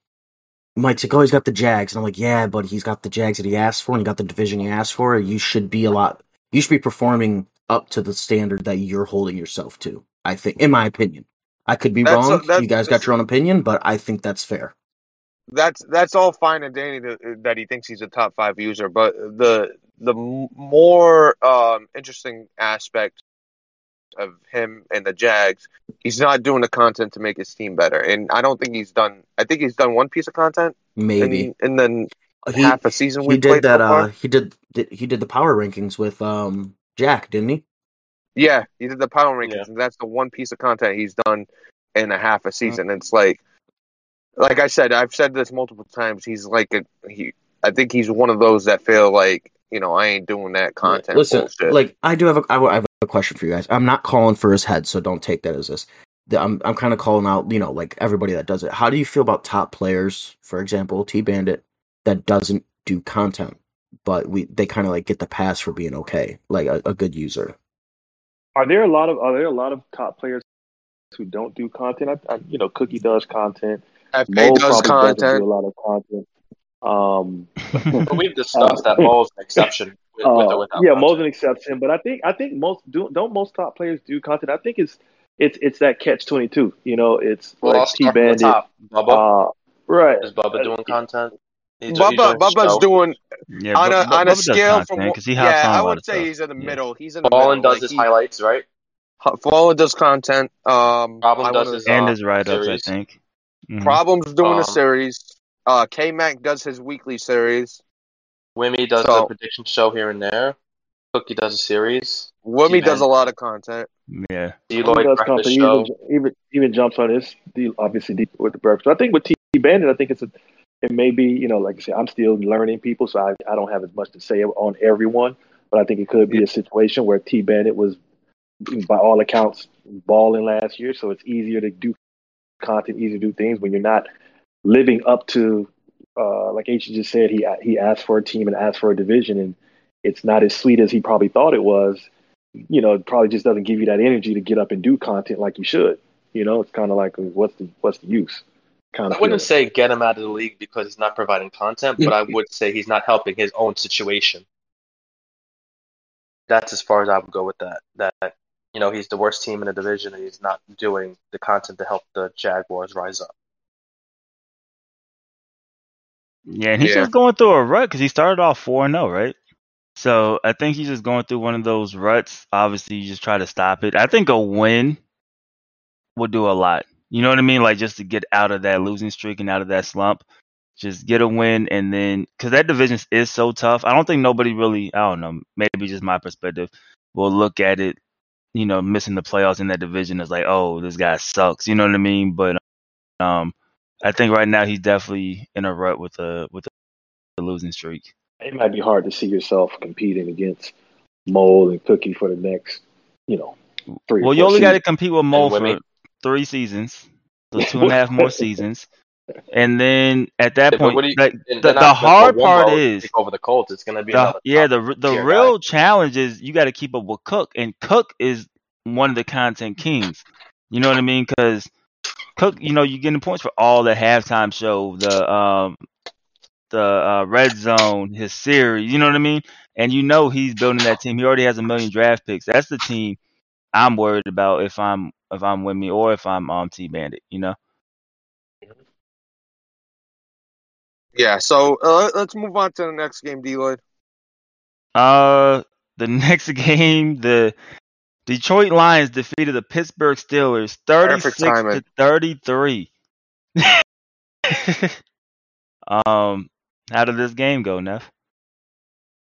Mike's like, oh, he's got the Jags, and I'm like, yeah, but he's got the Jags that he asked for, and he got the division he asked for. You should be a lot. You should be performing up to the standard that you're holding yourself to. I think, in my opinion. I could be That's- wrong. that's- you guys got your own opinion, but I think that's fair. That's that's all fine and dandy to, that he thinks he's a top five user, but the the more um, interesting aspect of him and the Jags, he's not doing the content to make his team better, and I don't think he's done. I think he's done one piece of content, Maybe in, and then he half a season we he did that. so. Uh, he did th- he did the power rankings with um Jack, didn't he? Yeah, he did the power rankings, Yeah. and that's the one piece of content he's done in a half a uh-huh. season. It's like, like I said, I've said this multiple times. He's like a he. I think he's one of those that feel like you know I ain't doing that content. Listen, bullshit. like I do have a I w- I have a question for you guys. I'm not calling for his head, so don't take that as this. I'm I'm kind of calling out, you know, like everybody that does it. How do you feel about top players, for example, T Bandit, that doesn't do content, but we they kind of like get the pass for being okay, like a, a good user. Are there a lot of are there a lot of top players who don't do content? I, I, you know, Cookie does content. FA Mo does probably doesn't do content. a lot of content. Um, we've discussed that Mo's an exception with, with uh, or yeah, content. Mo's an exception, but I think I think most do don't most top players do content. I think it's it's it's that catch twenty two. You know, it's Well, like T start from the Bandit. Bubba Uh, right. is Bubba doing content? He's, he's Bubba, doing Bubba's show. doing Yeah, on a Bub- Bub- on a scale content, from 'cause he hops yeah, on I a lot would say stuff. he's in the Yeah. middle. He's in the Fallen middle. does Like, his he- highlights, right? Fallen does content. Um, Problem I does wanna- his and uh, his write ups, I series. think. Mhm. Problems doing Um, a series. Uh, K Mac does his weekly series. Wimmy does So- the prediction show here and there. Cookie does a series. Wimmy T-Man. does a lot of content. Yeah. Eloy He does breakfast company, show. even, even even jumps on his deal, obviously deep with the breakfast. But I think with T Bandit, I think it's a it may be you know like I said, I'm still learning people, so I, I don't have as much to say on everyone. But I think it could be a situation where T Bandit was, by all accounts, balling last year, so it's easier to do content, easier to do things when you're not living up to uh, like H just said. He he asked for a team and asked for a division, and it's not as sweet as he probably thought it was you know, it probably just doesn't give you that energy to get up and do content like you should. You know, it's kind of like what's the what's the use? Kind I wouldn't say get him out of the league because he's not providing content, but I would say he's not helping his own situation. That's as far as I would go with that. That you know he's the worst team in the division and he's not doing the content to help the Jaguars rise up. Yeah, and he's Yeah. just going through a rut because he started off four and zero, right? So I think he's just going through one of those ruts. Obviously, you just try to stop it. I think a win would do a lot. You know what I mean? Like just to get out of that losing streak and out of that slump. Just get a win and then because that division is so tough. I don't think nobody really. I don't know. Maybe just my perspective will look at it. You know, missing the playoffs in that division is like, oh, this guy sucks. You know what I mean? But um, I think right now he's definitely in a rut with a with a losing streak. It might be hard to see yourself competing against Mole and Cookie for the next, you know, three. or Well, you only got to compete with Mo And for women. Three seasons, so two and a half more seasons, and then at that Yeah, point, you- like, the, the hard part is over the Colts. It's going to be the, yeah, the the real guy. challenge is you got to keep up with Cook, and Cook is one of the content kings. You know what I mean? Because Cook, you know, you're getting points for all the halftime show, the um, the uh, red zone, his series. You know what I mean? And you know he's building that team. He already has a million draft picks. That's the team I'm worried about if I'm if I'm with me or if I'm um T Bandit. You know? Yeah. So uh, let's move on to the next game, D Lloyd. Uh, the next game, the Detroit Lions defeated the Pittsburgh Steelers, thirty-six to thirty-three. um, how did this game go, Neff?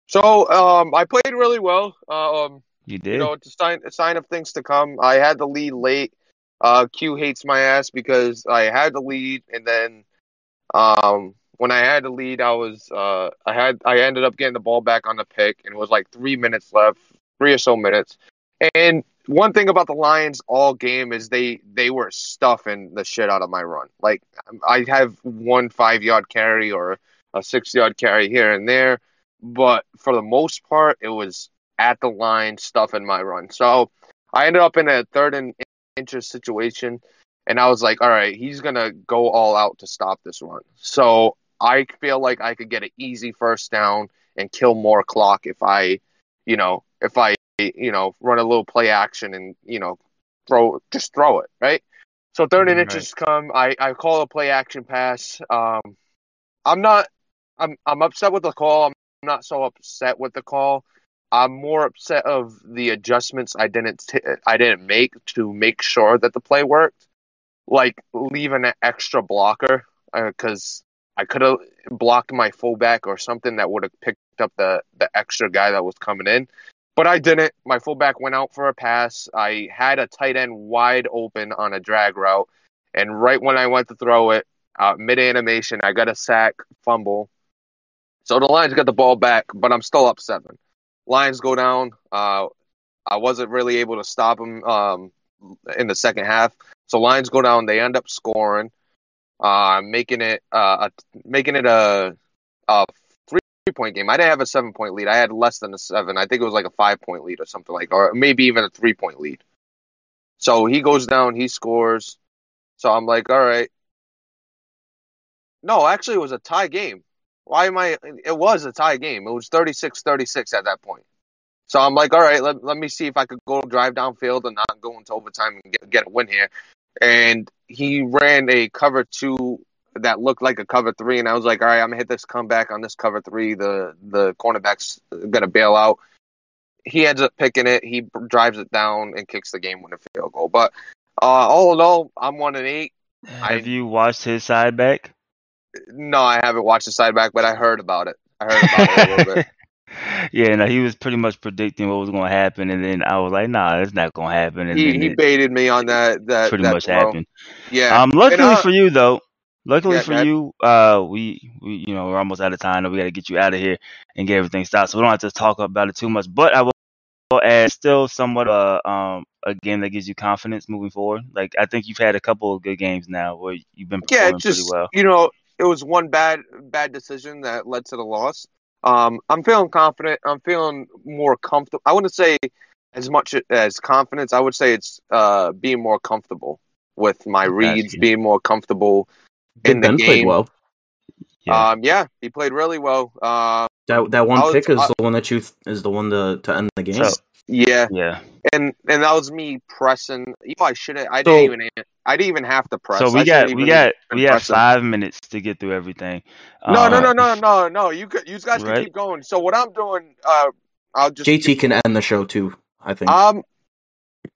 So um, I played really well. Uh, um, You did. you know, it's a sign, a sign of things to come. I had the lead late. Uh, Q hates my ass because I had the lead, and then um, when I had the lead, I was uh, I had I ended up getting the ball back on the pick, and it was like three minutes left, three or so minutes. And one thing about the Lions all game is they they were stuffing the shit out of my run. Like I have one five yard carry or a six yard carry here and there, but for the most part, it was at the line stuff in my run. So I ended up in a third and inches situation, and I was like, all right, he's gonna go all out to stop this run. So I feel like I could get an easy first down and kill more clock if I, you know, if I, you know, run a little play action and you know, throw just throw it right. So third and Right. inches come. I I call a play action pass. Um, I'm not. I'm I'm upset with the call. I'm not so upset with the call. I'm more upset of the adjustments I didn't t- I didn't make to make sure that the play worked. Like leaving an extra blocker because I could have blocked my fullback or something that would have picked up the the extra guy that was coming in. But I didn't. My fullback went out for a pass. I had a tight end wide open on a drag route, and right when I went to throw it, uh, mid animation, I got a sack, fumble. So the Lions got the ball back, but I'm still up seven. Lions go down. Uh, I wasn't really able to stop them um, in the second half. So Lions go down. They end up scoring, uh, making it uh, a, making it a, a three point game. I didn't have a seven point lead. I had less than a seven. I think it was like a five point lead or something like, or maybe even a three point lead. So he goes down. He scores. So I'm like, all right. No, actually, it was a tie game. Why am I? It was a tie game. It was 36 36 at that point. So I'm like, all right, let, let me see if I could go drive downfield and not go into overtime and get, get a win here. And he ran a cover two that looked like a cover three, and I was like, all right, I'm gonna hit this comeback on this cover three. The the cornerback's gonna bail out. He ends up picking it. He drives it down and kicks the game winning field goal. But uh, all in all, I'm one and eight. I- Have you watched his side back? No, I haven't watched the side back, but I heard about it. I heard about it a little bit. yeah, no, he was pretty much predicting what was going to happen, and then I was like, "Nah, it's not going to happen." And He he baited me on that. That pretty that much throw. happened. Yeah. Um, luckily uh, for you though, luckily Yeah, for you, uh, we we you know we're almost out of time. and We got to get you out of here and get everything stopped, so we don't have to talk about it too much. But I will add still somewhat a um a game that gives you confidence moving forward. Like I think you've had a couple of good games now where you've been yeah, performing it's just pretty well. you know, it was one bad bad decision that led to the loss. Um, I'm feeling confident. I'm feeling more comfortable. I wouldn't say as much as confidence. I would say it's uh being more comfortable with my Got reads, you. being more comfortable Big in the game. played well. Yeah. Um, yeah, he played really well. Uh, That that one was- pick is I- the one that you th- is the one to to end the game. So yeah, yeah. and and that was me pressing. You know, I should have. I So- didn't even. I didn't even have to press. So I we got we got we have pressing. five minutes to get through everything. No, no, Uh, no, no, no, no. You could, you guys can keep going. So what I'm doing, uh, I'll just JT can end the show too. I think. Um,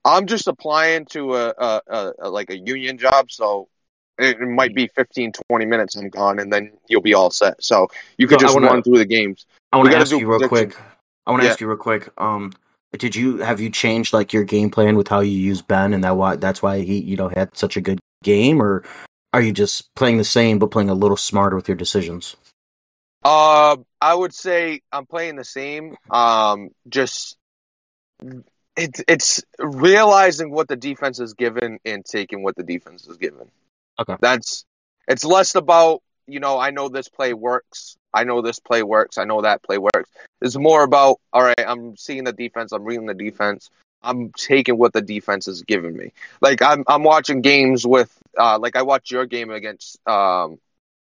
I'm just applying to a, a, a, a like a union job, so it, it might be 15, 20 minutes. I'm gone, and then you'll be all set. So you could So just wanna- run through the games. I want to ask you real quick. I want to Yeah. ask you real quick. Um, did you have you changed like your game plan with how you use Ben, and that why that's why he you know had such a good game, or are you just playing the same but playing a little smarter with your decisions? Uh, I would say I'm playing the same. Um, just it's it's realizing what the defense is given and taking what the defense is given. Okay. That's it's less about you know I know this play works. I know this play works. I know that play works. It's more about all right. I'm seeing the defense. I'm reading the defense. I'm taking what the defense is giving me. Like I'm I'm watching games with uh like I watched your game against um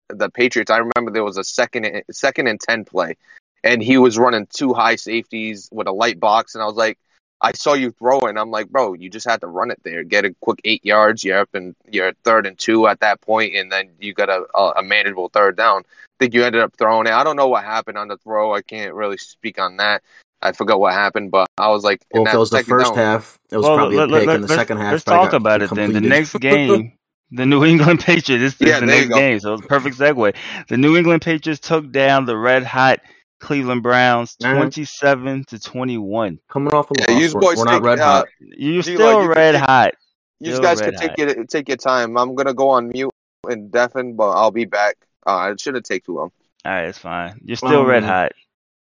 the Patriots. I remember there was a second second and ten play, and he was running two high safeties with a light box, and I was like, I saw you throw it, and I'm like, bro, you just had to run it there, get a quick eight yards. You're up and you're at third and two at that point, and then you got a, a, a manageable third down. I think you ended up throwing it. I don't know what happened on the throw. I can't really speak on that. I forgot what happened, but I was like, Well, if that it was the first down- half, it was Well, probably let- a pick. let- in the second half, Let's talk got about it then. The next game, the New England Patriots. This, this Yeah, is the there next game, so it's a perfect segue. The New England Patriots took down the red hot Cleveland Browns, twenty-seven to twenty-one. coming off a Yeah, loss. yous We're, boys we're not red hot. You're G-Lo, still you red hot. You Still guys can take hot. your take your time. I'm gonna go on mute and deafen, but I'll be back. Uh, it shouldn't take too long. All right, it's fine. You're still red Um, hot.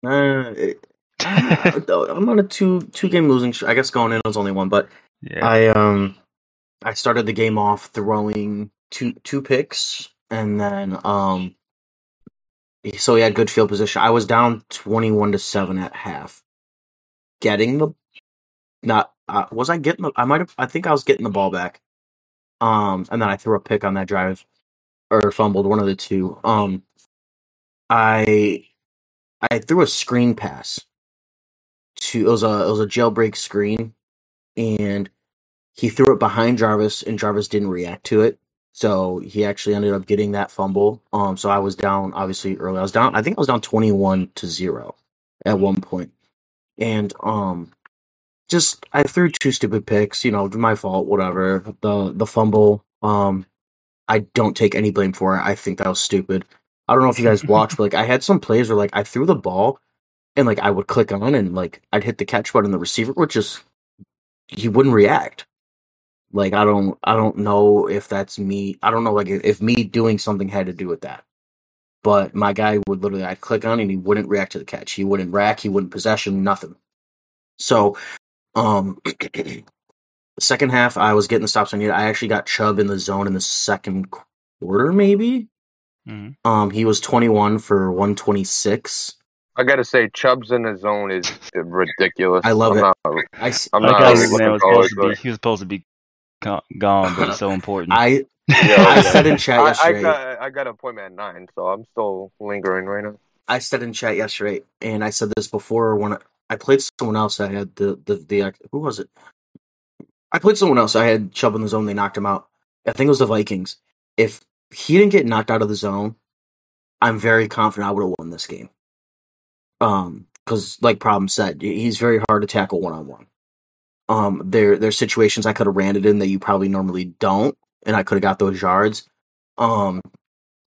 Uh, I'm on a two two game losing. Sh- I guess going in it was only one, but Yeah. I um I started the game off throwing two two picks and then um so he had good field position. I was down twenty one to seven at half. Getting the not uh, was I getting the I might have I think I was getting the ball back. Um and then I threw a pick on that drive or fumbled one of the two. Um I I threw a screen pass to it was a it was a jailbreak screen and he threw it behind Jarvis and Jarvis didn't react to it. So he actually ended up getting that fumble. Um so I was down obviously early. I was down I think I was down 21 to 0 at one point. And um just I threw two stupid picks, you know, my fault, whatever. The the fumble um I don't take any blame for it. I think that was stupid. I don't know if you guys watched, but like I had some plays where like I threw the ball and like I would click on and like I'd hit the catch button, the receiver would just he wouldn't react. Like I don't I don't know if that's me. I don't know like if, if me doing something had to do with that. But my guy would literally I'd click on and he wouldn't react to the catch. He wouldn't rack, he wouldn't possession, nothing. So um the second half I was getting the stops I needed. I actually got Chubb in the zone in the second quarter, maybe. Mhm. Um he was twenty one for one twenty six. I gotta say, Chubb's in the zone is ridiculous. I love I'm it. Not, I, s- I'm not how really this looking man was supposed to to be. He was supposed to be go- gone, but it's so important. I Yeah, I said in chat I, I yesterday. got I got an appointment at nine, so I'm still lingering right now. I said in chat yesterday, and I said this before when I, I played someone else. I had the the the who was it? I played someone else. I had Chubb in the zone. They knocked him out. I think it was the Vikings. If he didn't get knocked out of the zone, I'm very confident I would have won this game. Um, because like problem said, he's very hard to tackle one on one. Um, there there's situations I could have ran it in that you probably normally don't, and I could have got those yards. Um,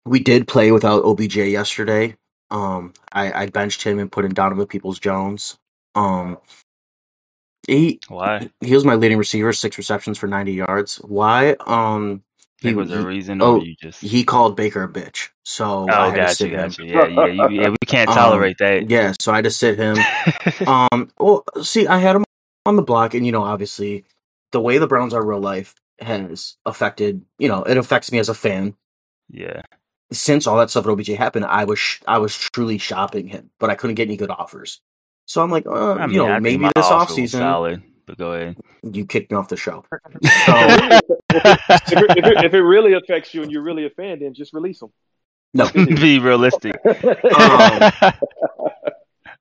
we did play without OBJ yesterday. Um, I, I benched him and put in Donovan Peoples Jones. Um, he Why? he was my leading receiver, six receptions for ninety yards. Why? Um, he was a reason, or oh you just? he called Baker a bitch, so I Oh, to gotcha, gotcha. Yeah, yeah, you, yeah. We can't Um, tolerate that. yeah, so I had to sit him. Um, well, see, I had him on the block, and you know, obviously, the way the Browns are real life has affected. You know, it affects me as a fan. yeah. Since all that stuff at OBJ happened, I was sh- I was truly shopping him, but I couldn't get any good offers. So I'm like, uh, I mean, you know, I think maybe this offer was offseason solid, but go ahead. you kicked me off the show. if, it, if, it, if it really affects you and you're really a fan, then just release them. no, Be realistic. Um,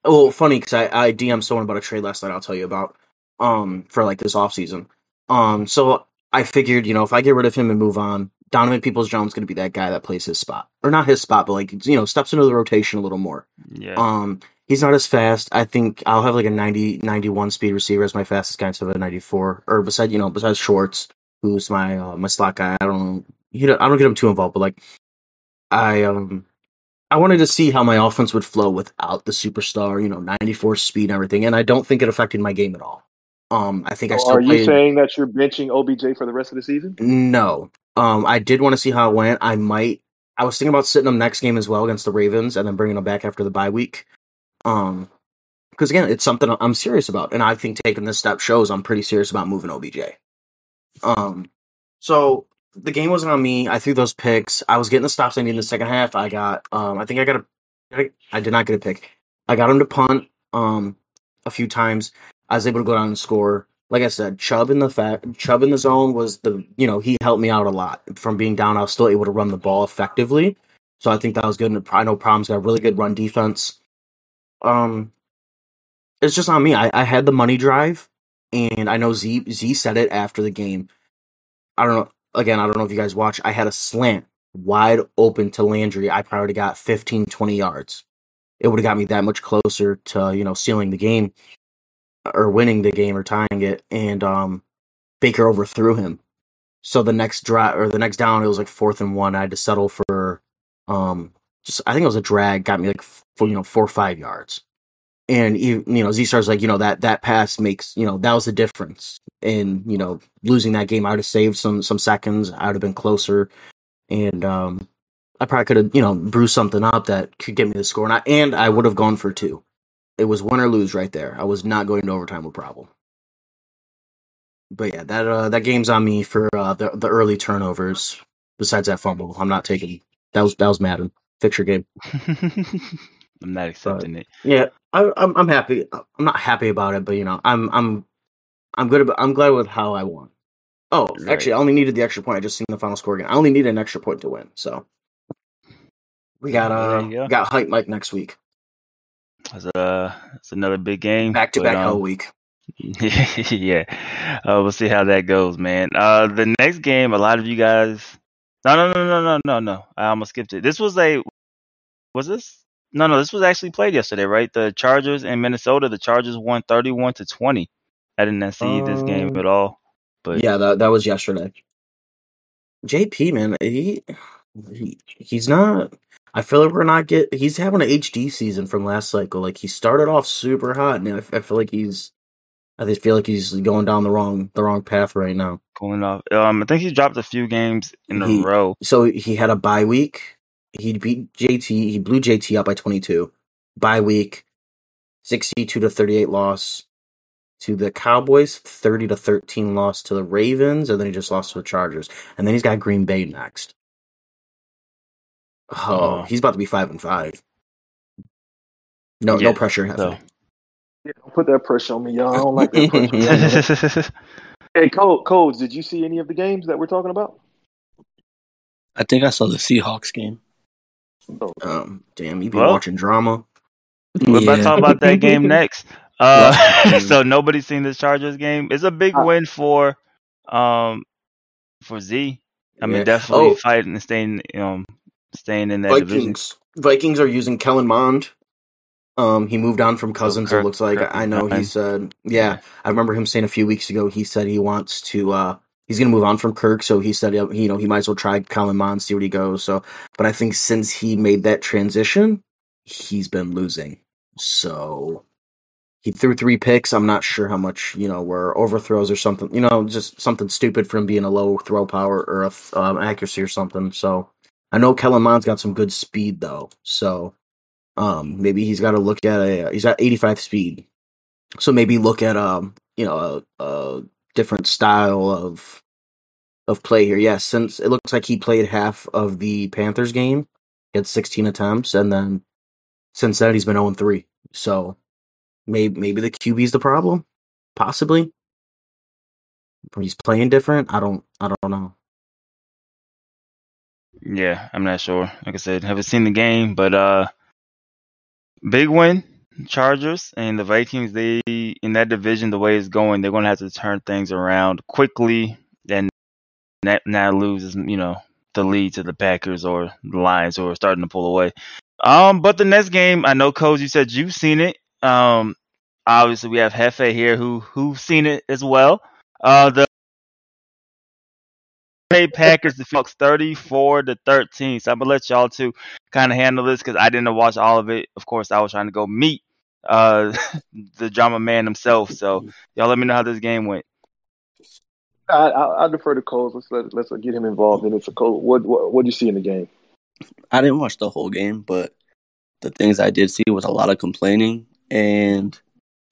well, funny because I I DM'd someone about a trade last night. I'll tell you about um for like this offseason. Um, so I figured, you know, if I get rid of him and move on, Donovan Peoples Jones is going to be that guy that plays his spot, or not his spot, but like you know, steps into the rotation a little more. yeah. Um, he's not as fast. I think I'll have like a 90, 91 speed receiver as my fastest guy instead of a 94. Or beside, you know, besides Schwartz, who's my uh, my slot guy. I don't he don't, I don't get him too involved, but like I um I wanted to see how my offense would flow without the superstar, you know, 94 speed and everything, and I don't think it affected my game at all. Um, I think I So still are you saying that you're benching OBJ for the rest of the season? No. Um, I did want to see how it went. I might. I was thinking about sitting him next game as well against the Ravens, and then bringing him back after the bye week. Um, because again, it's something I'm serious about, and I think taking this step shows I'm pretty serious about moving OBJ. Um, so the game wasn't on me. I threw those picks. I was getting the stops I needed in the second half. I got. Um, I think I got a. I did not get a pick. I got him to punt. Um, a few times. I was able to go down and score like I said, Chubb in the fact Chubb in the zone was the you know he helped me out a lot from being down. I was still able to run the ball effectively, so I think that was good. And I know Problems got really good run defense. Um, it's just on me. I, I had the money drive, and I know Z Z said it after the game. I don't know. Again, I don't know if you guys watch. I had a slant wide open to Landry. I probably got 15, 20 yards. It would have got me that much closer to you know sealing the game or winning the game or tying it, and um, Baker overthrew him. So the next drive or the next down, it was like fourth and one. I had to settle for um, just I think it was a drag, got me like four, you know four or five yards. And you know Z Star's like you know that that pass makes you know that was the difference in you know losing that game. I would have saved some some seconds. I would have been closer, and um, I probably could have you know bruised something up that could get me the score. And I and I would have gone for two it was win or lose right there. I was not going to overtime with problem. But yeah, that uh, that game's on me for uh, the the early turnovers. Besides that fumble, I'm not taking that was that was Madden. Fix your game. I'm not accepting it. Yeah, I, I'm I'm happy. I'm not happy about it, but you know, I'm I'm I'm good. About, I'm glad with how I won. Oh, Right. actually, I only needed the extra point. I just seen the final score again. I only needed an extra point to win. So we got uh go. got hype Mike next week. It's, uh, it's another big game. Back to back um, hell week. yeah, uh, we'll see how that goes, man. Uh, the next game, a lot of you guys. No, no, no, no, no, no, no. I almost skipped it. This was a. Was this? No, no. This was actually played yesterday, right? The Chargers in Minnesota. The Chargers won thirty-one to twenty. I did not see this game Um, at all. But Yeah, that that was yesterday. JP man, he, he he's not. I feel like we're not get. He's having an HD season from last cycle. Like he started off super hot, and I, I feel like he's. I just feel like he's going down the wrong the wrong path right now. cooling off. Um, I think he dropped a few games in a He- row. So he had a bye week. He beat JT. He blew JT up by twenty two. Bye week, sixty two to thirty eight loss to the Cowboys, thirty to thirteen loss to the Ravens, and then he just lost to the Chargers. And then he's got Green Bay next. Oh, Oh. he's about to be five and five. No, Yeah, no pressure. So. Hefe. Yeah, don't put that pressure on me, y'all. I don't like that pressure. hey, Code, Codes, did you see any of the games that we're talking about? I think I saw the Seahawks game. um, damn, you be Well, watching drama. We're about to talk about that game next. Uh, so nobody's seen this Chargers game. It's a big Uh, win for um for Z. I mean, Yeah. definitely Oh. fighting and staying um staying in that division. Vikings. Vikings are using Kellen Mond. Um, he moved on from Cousins. Kirk- it looks like Kirk I know he said. Yeah, I remember him saying a few weeks ago. He said he wants to uh he's gonna move on from Kirk, so he said you know he might as well try Kellen Mond, see where he goes. So, but I think since he made that transition, he's been losing. So he threw three picks. I'm not sure how much you know were overthrows or something. You know, just something stupid from being a low throw power or a, um, accuracy or something. So I know Kellen Mond's got some good speed though. So um, maybe he's got to look at a. He's got 85 speed. So maybe look at um, you know, a, a different style of of play here. Yes, since it looks like he played half of the Panthers game, he had 16 attempts, and then since then he's been 0 3. So maybe maybe the QB's the problem, possibly. He's playing different. I don't. I don't know. Yeah, I'm not sure. Like I said, haven't seen the game, but uh, big win, Chargers and the Vikings. They in that division, the way it's going, they're going to have to turn things around quickly, and that now loses, you know, the lead to the Packers or the Lions, who are starting to pull away. Um, but the next game, I know, Coach, you said you've seen it. Um, obviously we have Hefe here who who've seen it as well. Uh, the Packers the Fox 34 to 13. So I'm gonna let y'all two kind of handle this because I didn't watch all of it. Of course, I was trying to go meet uh the drama man himself. So y'all let me know how this game went. I, I, I defer to Coles. Let's let, let's get him involved in it. So, Cole, what what what do you see in the game? I didn't watch the whole game, but the things I did see was a lot of complaining. And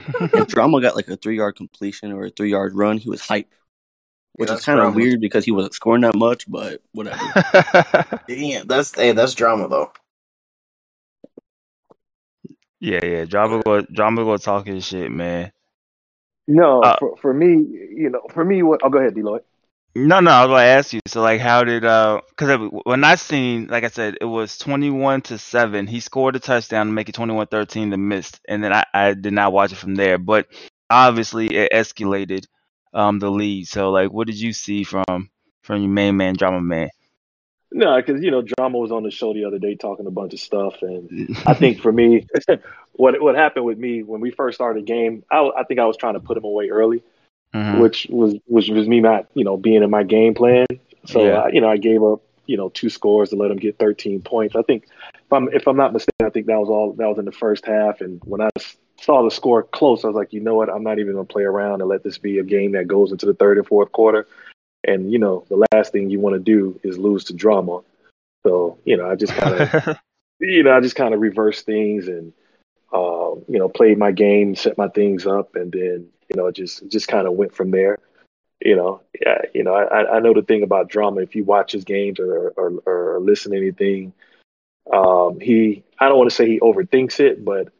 if Drama got like a three yard completion or a three yard run, he was hype, which Yeah, is kind of weird because he wasn't scoring that much. But whatever. Yeah, that's hey, that's drama though. yeah, yeah. Drama go drama go talking shit, man. No, Uh, for for me, you know, for me, what? Oh, go ahead, D Lloyd. No, no, I was gonna ask you. So, like, how did uh? Because when I seen, like I said, it was twenty-one to seven. He scored a touchdown to make it 21-13 to missed, and then I, I did not watch it from there. But obviously, it escalated um the lead. So, like, what did you see from from your main man, drama man? No, because you know, Drama was on the show the other day talking a bunch of stuff, and I think for me, what what happened with me when we first started the game, I, I think I was trying to put him away early, Mhm. which was which was me not you know being in my game plan. So Yeah. I, you know, I gave up you know two scores to let him get 13 points. I think if I'm if I'm not mistaken, I think that was all that was in the first half. And when I saw the score close, I was like, you know what, I'm not even gonna play around and let this be a game that goes into the third and fourth quarter. And you know, the last thing you want to do is lose to drama. So you know, I just kind of you know, I just kind of reversed things and, um, you know, played my game, set my things up, and then, you know, just just kind of went from there. You know, yeah, you know, I, I know the thing about drama. If you watch his games or or, or listen to anything, um, he I don't want to say he overthinks it, but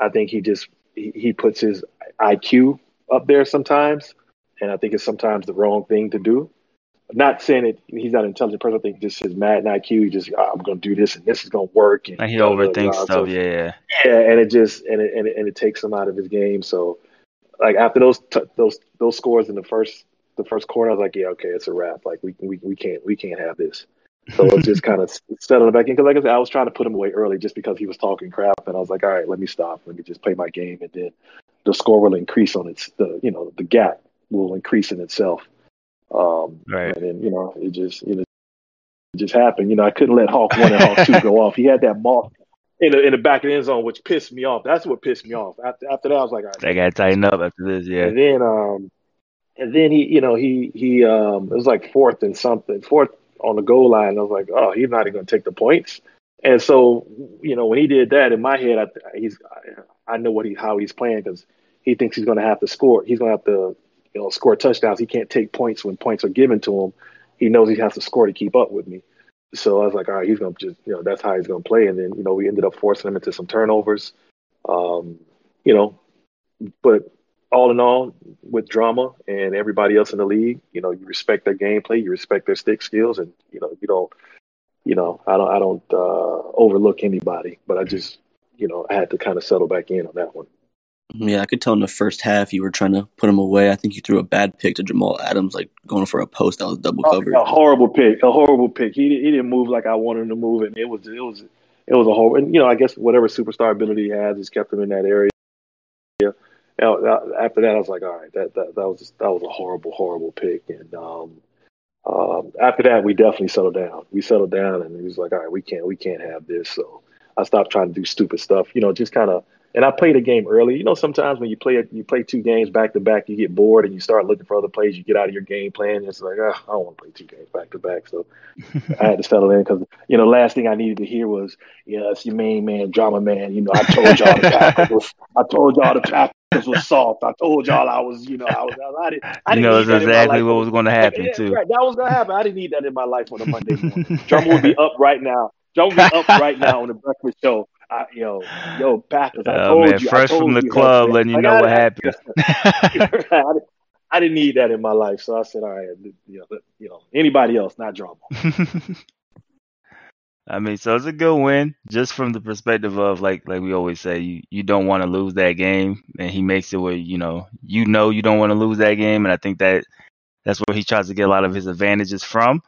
I think he just he, he puts his IQ up there sometimes, and I think it's sometimes the wrong thing to do not saying that he's not an intelligent person. I think just his mad IQ. He just "Ah, I'm going to do this and this is going to work. And like he overthinks blah." stuff. So, Yeah, yeah. yeah, and it just and it, and it and it takes him out of his game. So like after those t- those those scores in the first the first quarter, I was like, yeah, okay, it's a wrap. Like we we we can't we can't have this. So it's just kind of settling back in because like I said, I was trying to put him away early just because he was talking crap, and I was like, all right, let me stop. Let me just play my game, and then the score will increase on its the you know the gap will increase in itself. Um, Right. and then you know it just you know it just happened. You know I couldn't let Hawk one and Hawk two go off. He had that Moss in the in the back of the end zone, which pissed me off. That's what pissed me off. After after that, I was like, all right. They got to tighten up after this. Yeah. And then um and then he you know he he um it was like fourth and something fourth on the goal line. I was like, oh, he's not even going to take the points. And so you know when he did that in my head, I he's I know what he how he's playing because he thinks he's going to have to score. He's going to have to you know score touchdowns. He can't take points when points are given to him. He knows he has to score to keep up with me. So I was like, all right, he's going to just you know that's how he's going to play. And then you know we ended up forcing him into some turnovers. Um, you know, but all in all, with drama and everybody else in the league, you know, you respect their gameplay, you respect their stick skills, and you know, you don't, you know, I don't, I don't uh, overlook anybody, but I just, you know, I had to kind of settle back in on that one. Yeah, I could tell in the first half you were trying to put him away. I think you threw a bad pick to Jamal Adams, like going for a post that was double covered. A horrible pick, a horrible pick. He he didn't move like I wanted him to move, and it was it was it was a horrible. And you know, I guess whatever superstar ability he has has kept him in that area. After that, I was like, all right, that that, that was just, that was a horrible, horrible pick. And um, um, after that, we definitely settled down. We settled down, and he was like, all right, we can't we can't have this. So I stopped trying to do stupid stuff. You know, just kind of. And I played a game early. You know, sometimes when you play you play two games back to back, you get bored and you start looking for other plays. You get out of your game plan. And it's like, oh, I don't want to play two games back to back. So I had to settle in because you know, last thing I needed to hear was, "Yeah, it's your main man, drama man." You know, I told y'all the was, I told y'all the Packers was soft. I told y'all I was, you know, I was, I didn't, I You didn't know need that in exactly what was going to happen yeah, too. Right, that was gonna happen. I didn't need that in my life on a Monday morning. Drama would be up right now. Drama would be up right now on the breakfast show. I, yo, yo, Packers. I Oh told man, you. Fresh from the you, club, letting you Like, know I- what happened. I didn't, I didn't need that in my life, so I said, all right, you know, you know, anybody else, not drama. I mean, so it's a good win, just from the perspective of like like we always say, you, you don't want to lose that game, and he makes it where you know you know you don't want to lose that game, and I think that that's where he tries to get a lot of his advantages from.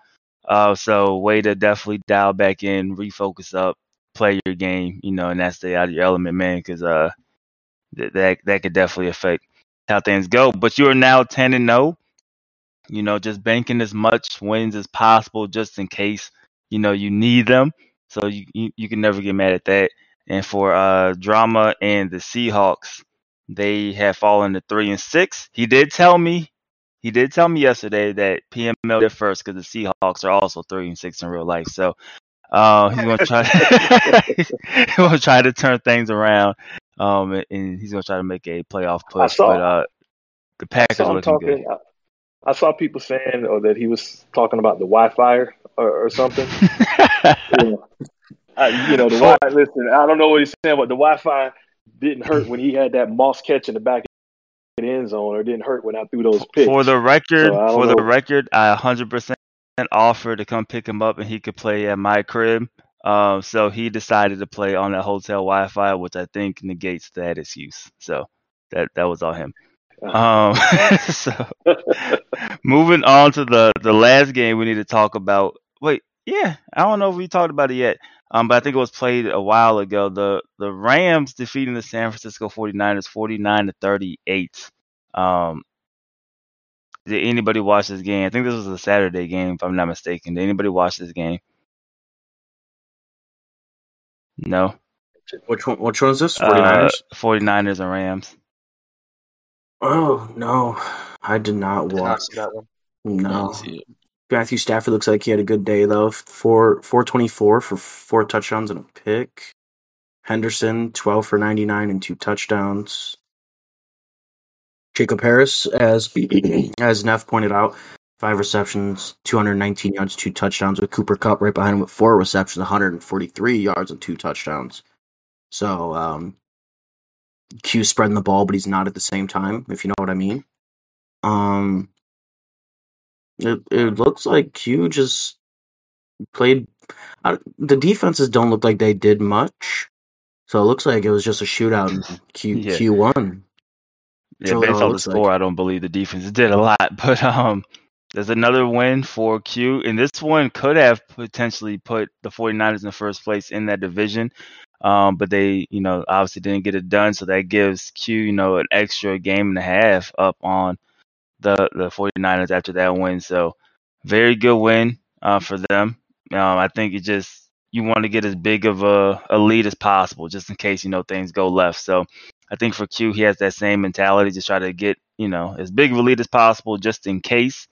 Uh, so way to definitely dial back in, refocus up, play your game, you know, and that's the out of your element, man, because uh th- that that could definitely affect how things go. But you are now ten and zero, you know, just banking as much wins as possible, just in case you know you need them. So you you, you can never get mad at that. And for uh drama and the Seahawks, they have fallen to three and six. He did tell me he did tell me yesterday that PML did first because the Seahawks are also three and six in real life. So uh, he's gonna try he's gonna try to turn things around. Um and- and he's gonna try to make a playoff push. saw- but uh the I Packers looking good. talking. I, I saw people saying or that he was talking about the Wi-Fi or, or something. Yeah. I, you know, the Wi. Listen, I don't know what he's saying, but the Wi-Fi didn't hurt when he had that Moss catch in the back of the end zone, or didn't hurt when I threw those picks. For the record, So, for the record, I 100% offered to come pick him up and he could play at my crib. Um, so he decided to play on that hotel Wi-Fi, which I think negates that excuse. So that that was all him. Um, so moving on to the the last game we need to talk about. Wait, yeah, I don't know if we talked about it yet. Um, but I think it was played a while ago. The the Rams defeating the San Francisco 49ers 49 to 38. Um, did anybody watch this game? I think this was a Saturday game, if I'm not mistaken. Did anybody watch this game? No. Which one? Which one is this? Uh, 49ers? 49ers and Rams. oh no, I did not Did not watch. see that one. No, see. Matthew Stafford looks like he had a good day though. Four four twenty four for four touchdowns and a pick. Henderson twelve for ninety nine and two touchdowns. Jacob Harris, as as Neff pointed out, five receptions, two hundred nineteen yards, two touchdowns. With Cooper Kupp right behind him with four receptions, one hundred and forty three yards and two touchdowns. So um, Q spreading the ball, but he's not at the same time. If you know what I mean. Um, it it looks like Q just played. I, the defenses don't look like they did much, so it looks like it was just a shootout. And Q Yeah. Q won. Yeah, based on the looks like. score, I don't believe the defense did a lot. But um, there's another win for Q, and this one could have potentially put the 49ers in the first place in that division. Um, but they, you know, obviously didn't get it done, so that gives Q, you know, an extra game and a half up on the the 49ers after that win. So very good win uh, for them. Um, I think it just you want to get as big of a, a lead as possible, just in case you know things go left. So I think for Q, he has that same mentality, just try to get you know as big of a lead as possible, just in case.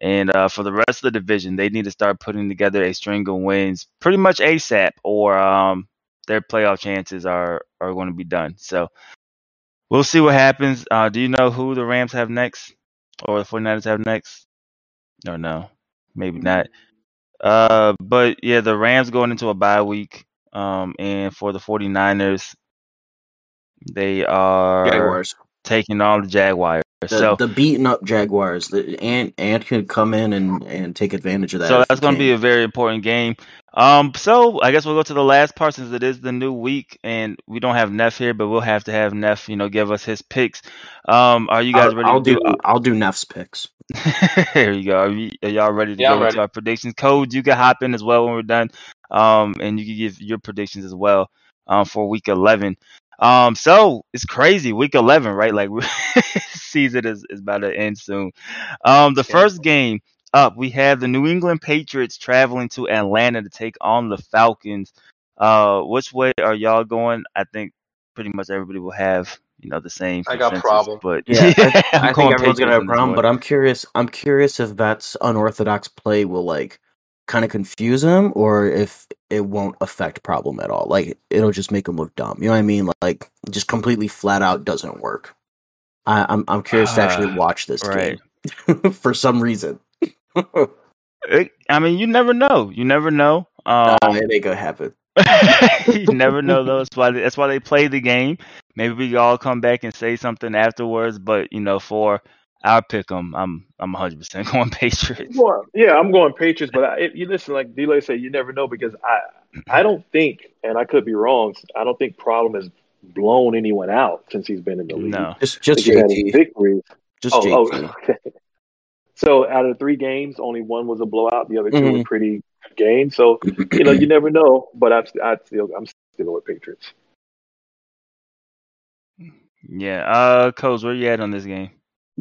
And uh, for the rest of the division, they need to start putting together a string of wins pretty much ASAP, or um, their playoff chances are are going to be done. So we'll see what happens. Uh, do you know who the Rams have next, or the 49ers have next? Or no, maybe not. Uh, but yeah, the Rams going into a bye week. Um, and for the 49ers, they are Jaguars. taking on the Jaguars. The, so the beaten up Jaguars. The Ant Ant could come in and, and take advantage of that. So that's going to be a very important game. Um, so I guess we'll go to the last part since it is the new week, and we don't have Neff here, but we'll have to have Neff, you know, give us his picks. Um, are you guys I'll, ready I'll to do I'll do Neff's picks. there you go. Are, you, are y'all ready to Yeah, go I'm into our predictions? Code, you can hop in as well when we're done, um, and you can give your predictions as well um, for week 11. Um, so it's crazy. Week eleven, right? Like season is, is about to end soon. Um, the first game up, we have the New England Patriots traveling to Atlanta to take on the Falcons. Uh, which way are y'all going? I think pretty much everybody will have you know the same. I got problem. but Yeah, I, I'm I think everyone's gonna have a problem, but I'm curious. I'm curious if that's unorthodox play will like kind of confuse him, or if it won't affect problem at all. Like it'll just make him look dumb. You know what I mean? Like just completely flat out doesn't work. I, I'm I'm curious to actually Ah, watch this right. game for some reason. It- I mean, you never know. You never know. Um, Nah, it ain't gonna happen. you never know though. That's why they, that's why they play the game. Maybe we all come back and say something afterwards. But you know, for our pick 'em, I'm I'm 100 percent going Patriots. Well, yeah, I'm going Patriots, but I, if you listen, like Delay said, you never know because I, I don't think, and I could be wrong. I don't think Problem has blown anyone out since he's been in the league. No, Just just think he's JT. victories. Just Oh, oh, JT. okay. So out of the three games, only one was a blowout. The other 2 were Mhm. pretty good games. So you know, you never know. But I'm, I still, I'm still with Patriots. yeah. Uh, coach, where you at on this game?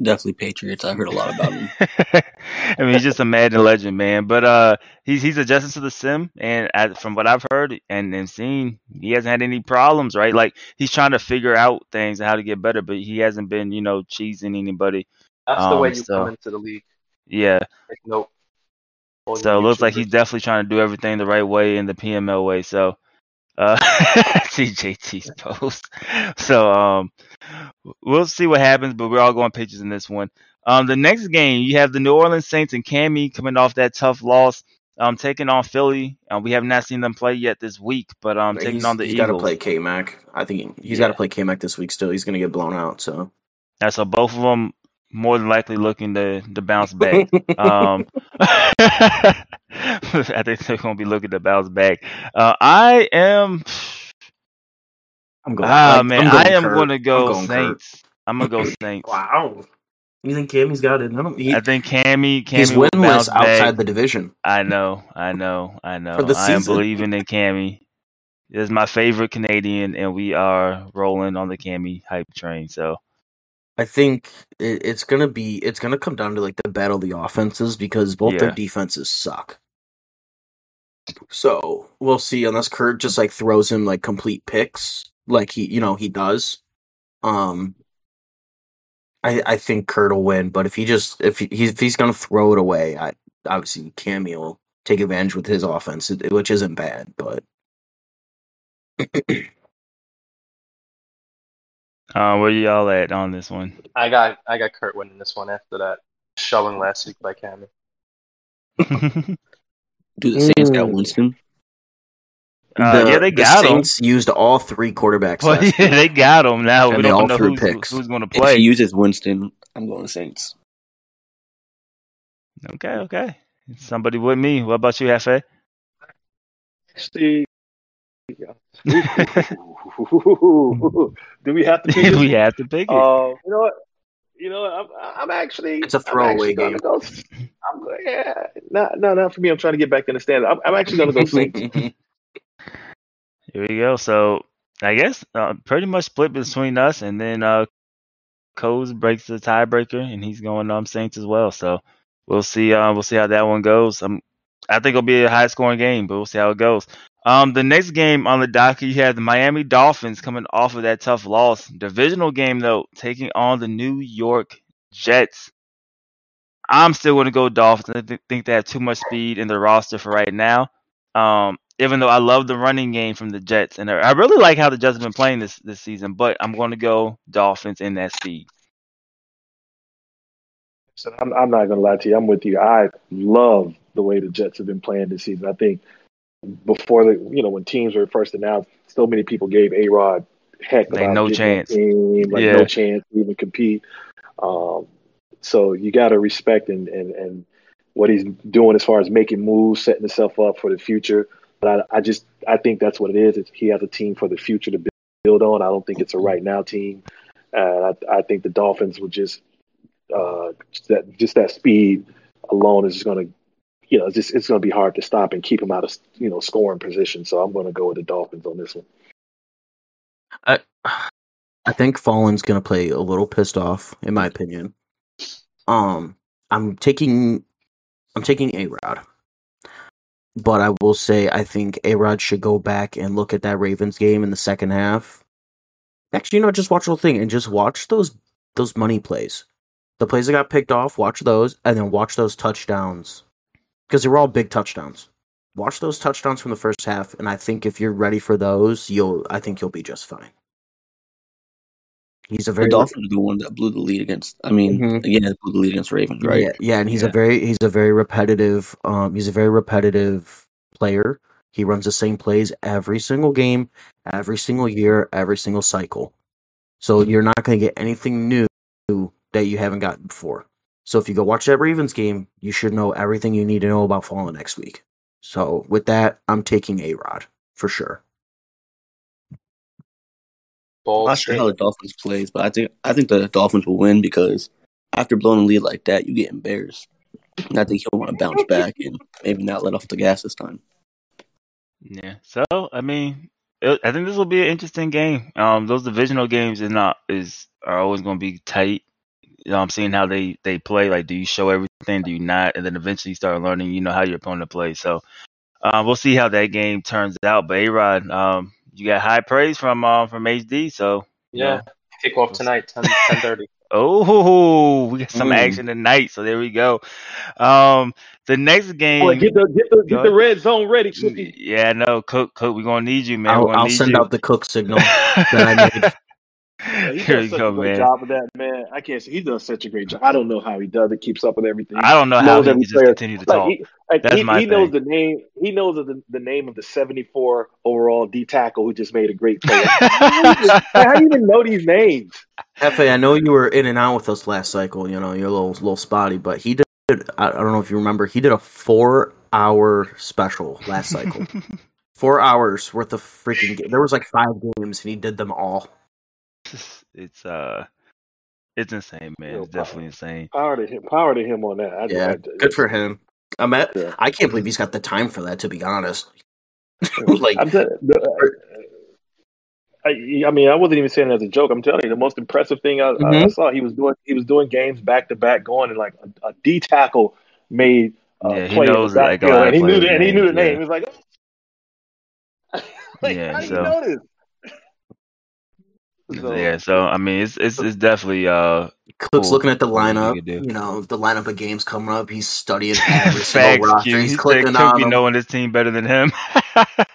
Definitely Patriots. I've heard a lot about him. I mean, he's just a Madden legend, man. But uh, he's he's adjusted to the sim, and I, from what I've heard and, and seen, he hasn't had any problems, right? Like he's trying to figure out things and how to get better, but he hasn't been, you know, cheesing anybody. That's the way Um, you so- come into the league. Yeah. Like, nope. All So it looks like he's definitely trying to do everything the right way in the PML way. So uh see JT's post. So um we'll see what happens, but we're all going Patriots in this one. Um the next game you have the New Orleans Saints and Cammy coming off that tough loss. Um taking on Philly. Um, we have not seen them play yet this week, but um taking on the Eagles, he's got to play K Mac. I think he, he's Yeah. got to play K Mac this week. Still, he's gonna get blown out. So Yeah, so both of them more than likely looking to to bounce back. Um, I think they're gonna be looking to bounce back. Uh, I am. I'm going. Ah like, man, I'm going I am gonna I'm go going Kurt. Saints. I'm gonna go Saints. Wow. You think Cammy's got it? I don't. He, I think Cammy, he's Cammy will winless outside back. the division. I know, I know, I know. For the I am believing in Cammy. Is my favorite Canadian, and we are rolling on the Cammy hype train. So I think it, it's gonna be. It's gonna come down to like the battle of the offenses because both their Yeah. defenses suck. So we'll see unless Kurt just like throws him like complete picks, like he you know he does. Um, I I think Kurt will win, but if he just if he, he's if he's gonna throw it away, I obviously Cammy will take advantage with his offense, which isn't bad, but. uh, where y'all at on this one? I got I got Kurt winning this one after that shelling last week by Cammy. Do the Saints got. Winston? Uh, yeah, they got the him. Saints used all three quarterbacks. Well, last yeah, year. they got him. Now we And they don't all know who's, picks. who's going to play. If play. he uses Winston, I'm going to Saints. Okay, okay. Somebody with me. What about you, Hefe? Actually, do we have to pick this? we have to pick it. Uh, you know what? You know, what? I'm, I'm actually. It's a I'm throwaway actually gonna game. Go, I'm go- yeah, no, no, not for me. I'm trying to get back in the stand. I'm, I'm actually going to go Saints. Here we go. So I guess uh, pretty much split between us, and then uh, Coles breaks the tiebreaker, and he's going um Saints as well. So we'll see. Uh, we'll see how that one goes. Um, I think it'll be a high scoring game, but we'll see how it goes. Um, the next game on the docket, you have the Miami Dolphins coming off of that tough loss. Divisional game though, taking on the New York Jets. I'm still going to go Dolphins. I th- think they have too much speed in the roster for right now. Um, even though I love the running game from the Jets, and I really like how the Jets have been playing this this season, but I'm going to go Dolphins in that speed. So I'm, I'm not going to lie to you. I'm with you. I love the way the Jets have been playing this season. I think before the, you know, when teams were first announced, so many people gave A Rod heck Like, no chance. Team, like Yeah. no chance to even compete. Um, so you got to respect and, and and what he's doing as far as making moves, setting himself up for the future. But I, I just I think that's what it is. It's, he has a team for the future to build on. I don't think it's a right now team. And I, I think the Dolphins will just uh, that just that speed alone is just going to, you know, it's just it's going to be hard to stop and keep him out of you know scoring position. So I'm going to go with the Dolphins on this one. I I think Fallen's gonna play a little pissed off, in my opinion. Um, I'm taking I'm taking A Rod, but I will say I think A Rod should go back and look at that Ravens game in the second half. Actually, you know, just watch the whole thing and just watch those those money plays, the plays that got picked off. Watch those, and then watch those touchdowns because they were all big touchdowns. Watch those touchdowns from the first half, and I think if you're ready for those, you'll I think you'll be just fine. He's a The very Dolphins are the one that blew the lead against. I mean, Mhm. yeah, blew the lead against Ravens, right? Yeah, yeah, and he's a very he's a very repetitive um he's a very repetitive player. He runs the same plays every single game, every single year, every single cycle. So you're not going to get anything new that you haven't gotten before. So if you go watch that Ravens game, you should know everything you need to know about Fallen next week. So with that, I'm taking A Rod for sure. Bold I'm not sure how the. Dolphins plays, but I think I think the Dolphins will win because after blowing a lead like that, you get embarrassed. And I think he'll want to bounce back and maybe not let off the gas this time. Yeah. So I mean, it, I think this will be an interesting game. Um, those divisional games is not is are always going to be tight. You know, I'm seeing how they they play. Like, do you show everything? Do you not? And then eventually you start learning. You know how your opponent plays. So, um, we'll see how that game turns out. But A Rod, um, you got high praise from uh, from HD. So Yeah. Kick off tonight, 10, 10.30. Oh, we got some Mm. action tonight. So there we go. Um, the next game. Boy, get the get the get the red zone ready, Cookie. yeah, no, Cook, Cook, we're gonna need you, man. I'll, I'll need send you. out the cook signal that I made. Yeah, he Here does you such go, a great man. job of that, man. I can't say he does such a great job. I don't know how he does it, keeps up with everything. I don't know He how knows he every just player. continue to Like talk. he, like That's he, my he knows the name. He knows the, the name of the seventy four overall D tackle who just made a great play. how, do you even, how do you even know these names? Hefe, I know you were in and out with us last cycle. You know, you're a little little spotty, but he did. I I don't know if you remember. He did a four hour special last cycle. four hours worth of freaking. Game. There was like five games, and he did them all. It's uh, it's insane, man. Real It's definitely insane. Power to him. Power to him on that. I, Yeah, I, good for him. I'm at. Yeah. I can't believe he's got the time for that. To be honest, like I'm t- uh, I, I mean, I wasn't even saying it as a joke. I'm telling you, the most impressive thing I, I, I mm-hmm. saw, he was doing he was doing games back to back, going and like a, a D tackle made a Yeah, he play in knows, the like, a backfield, lot and he knew the, and he knew the names, name. yeah. He was like, oh, like Yeah, how do you so- know this? So, yeah, so I mean, it's it's it's definitely uh, Cook's Cool. looking at the lineup. You know, the lineup of games coming up. He's studying every single roster. Q. He's clicking on be knowing his team better than him.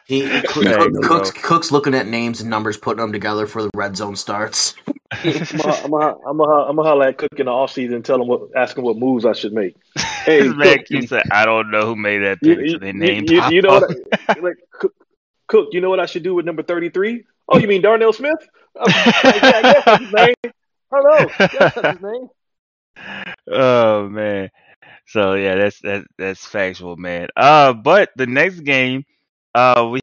He, he Cook- Yeah, Cook- no Cook's. Cook's looking at names and numbers, putting them together for the red zone starts. I'm gonna, I'm gonna, I'm I'm holler at Cook in the offseason and tell him what, ask him what moves I should make. Hey, man, Cook, Q said, I don't know who made that You, pick. you, so they you, named you, you know what? I, like, Cook, Cook, you know what I should do with number thirty-three? Oh, you mean Darnell Smith? Yeah, that's his name. Hello, yes, that's his name. oh man. So yeah, that's that that's factual, man. Uh, but the next game, uh, we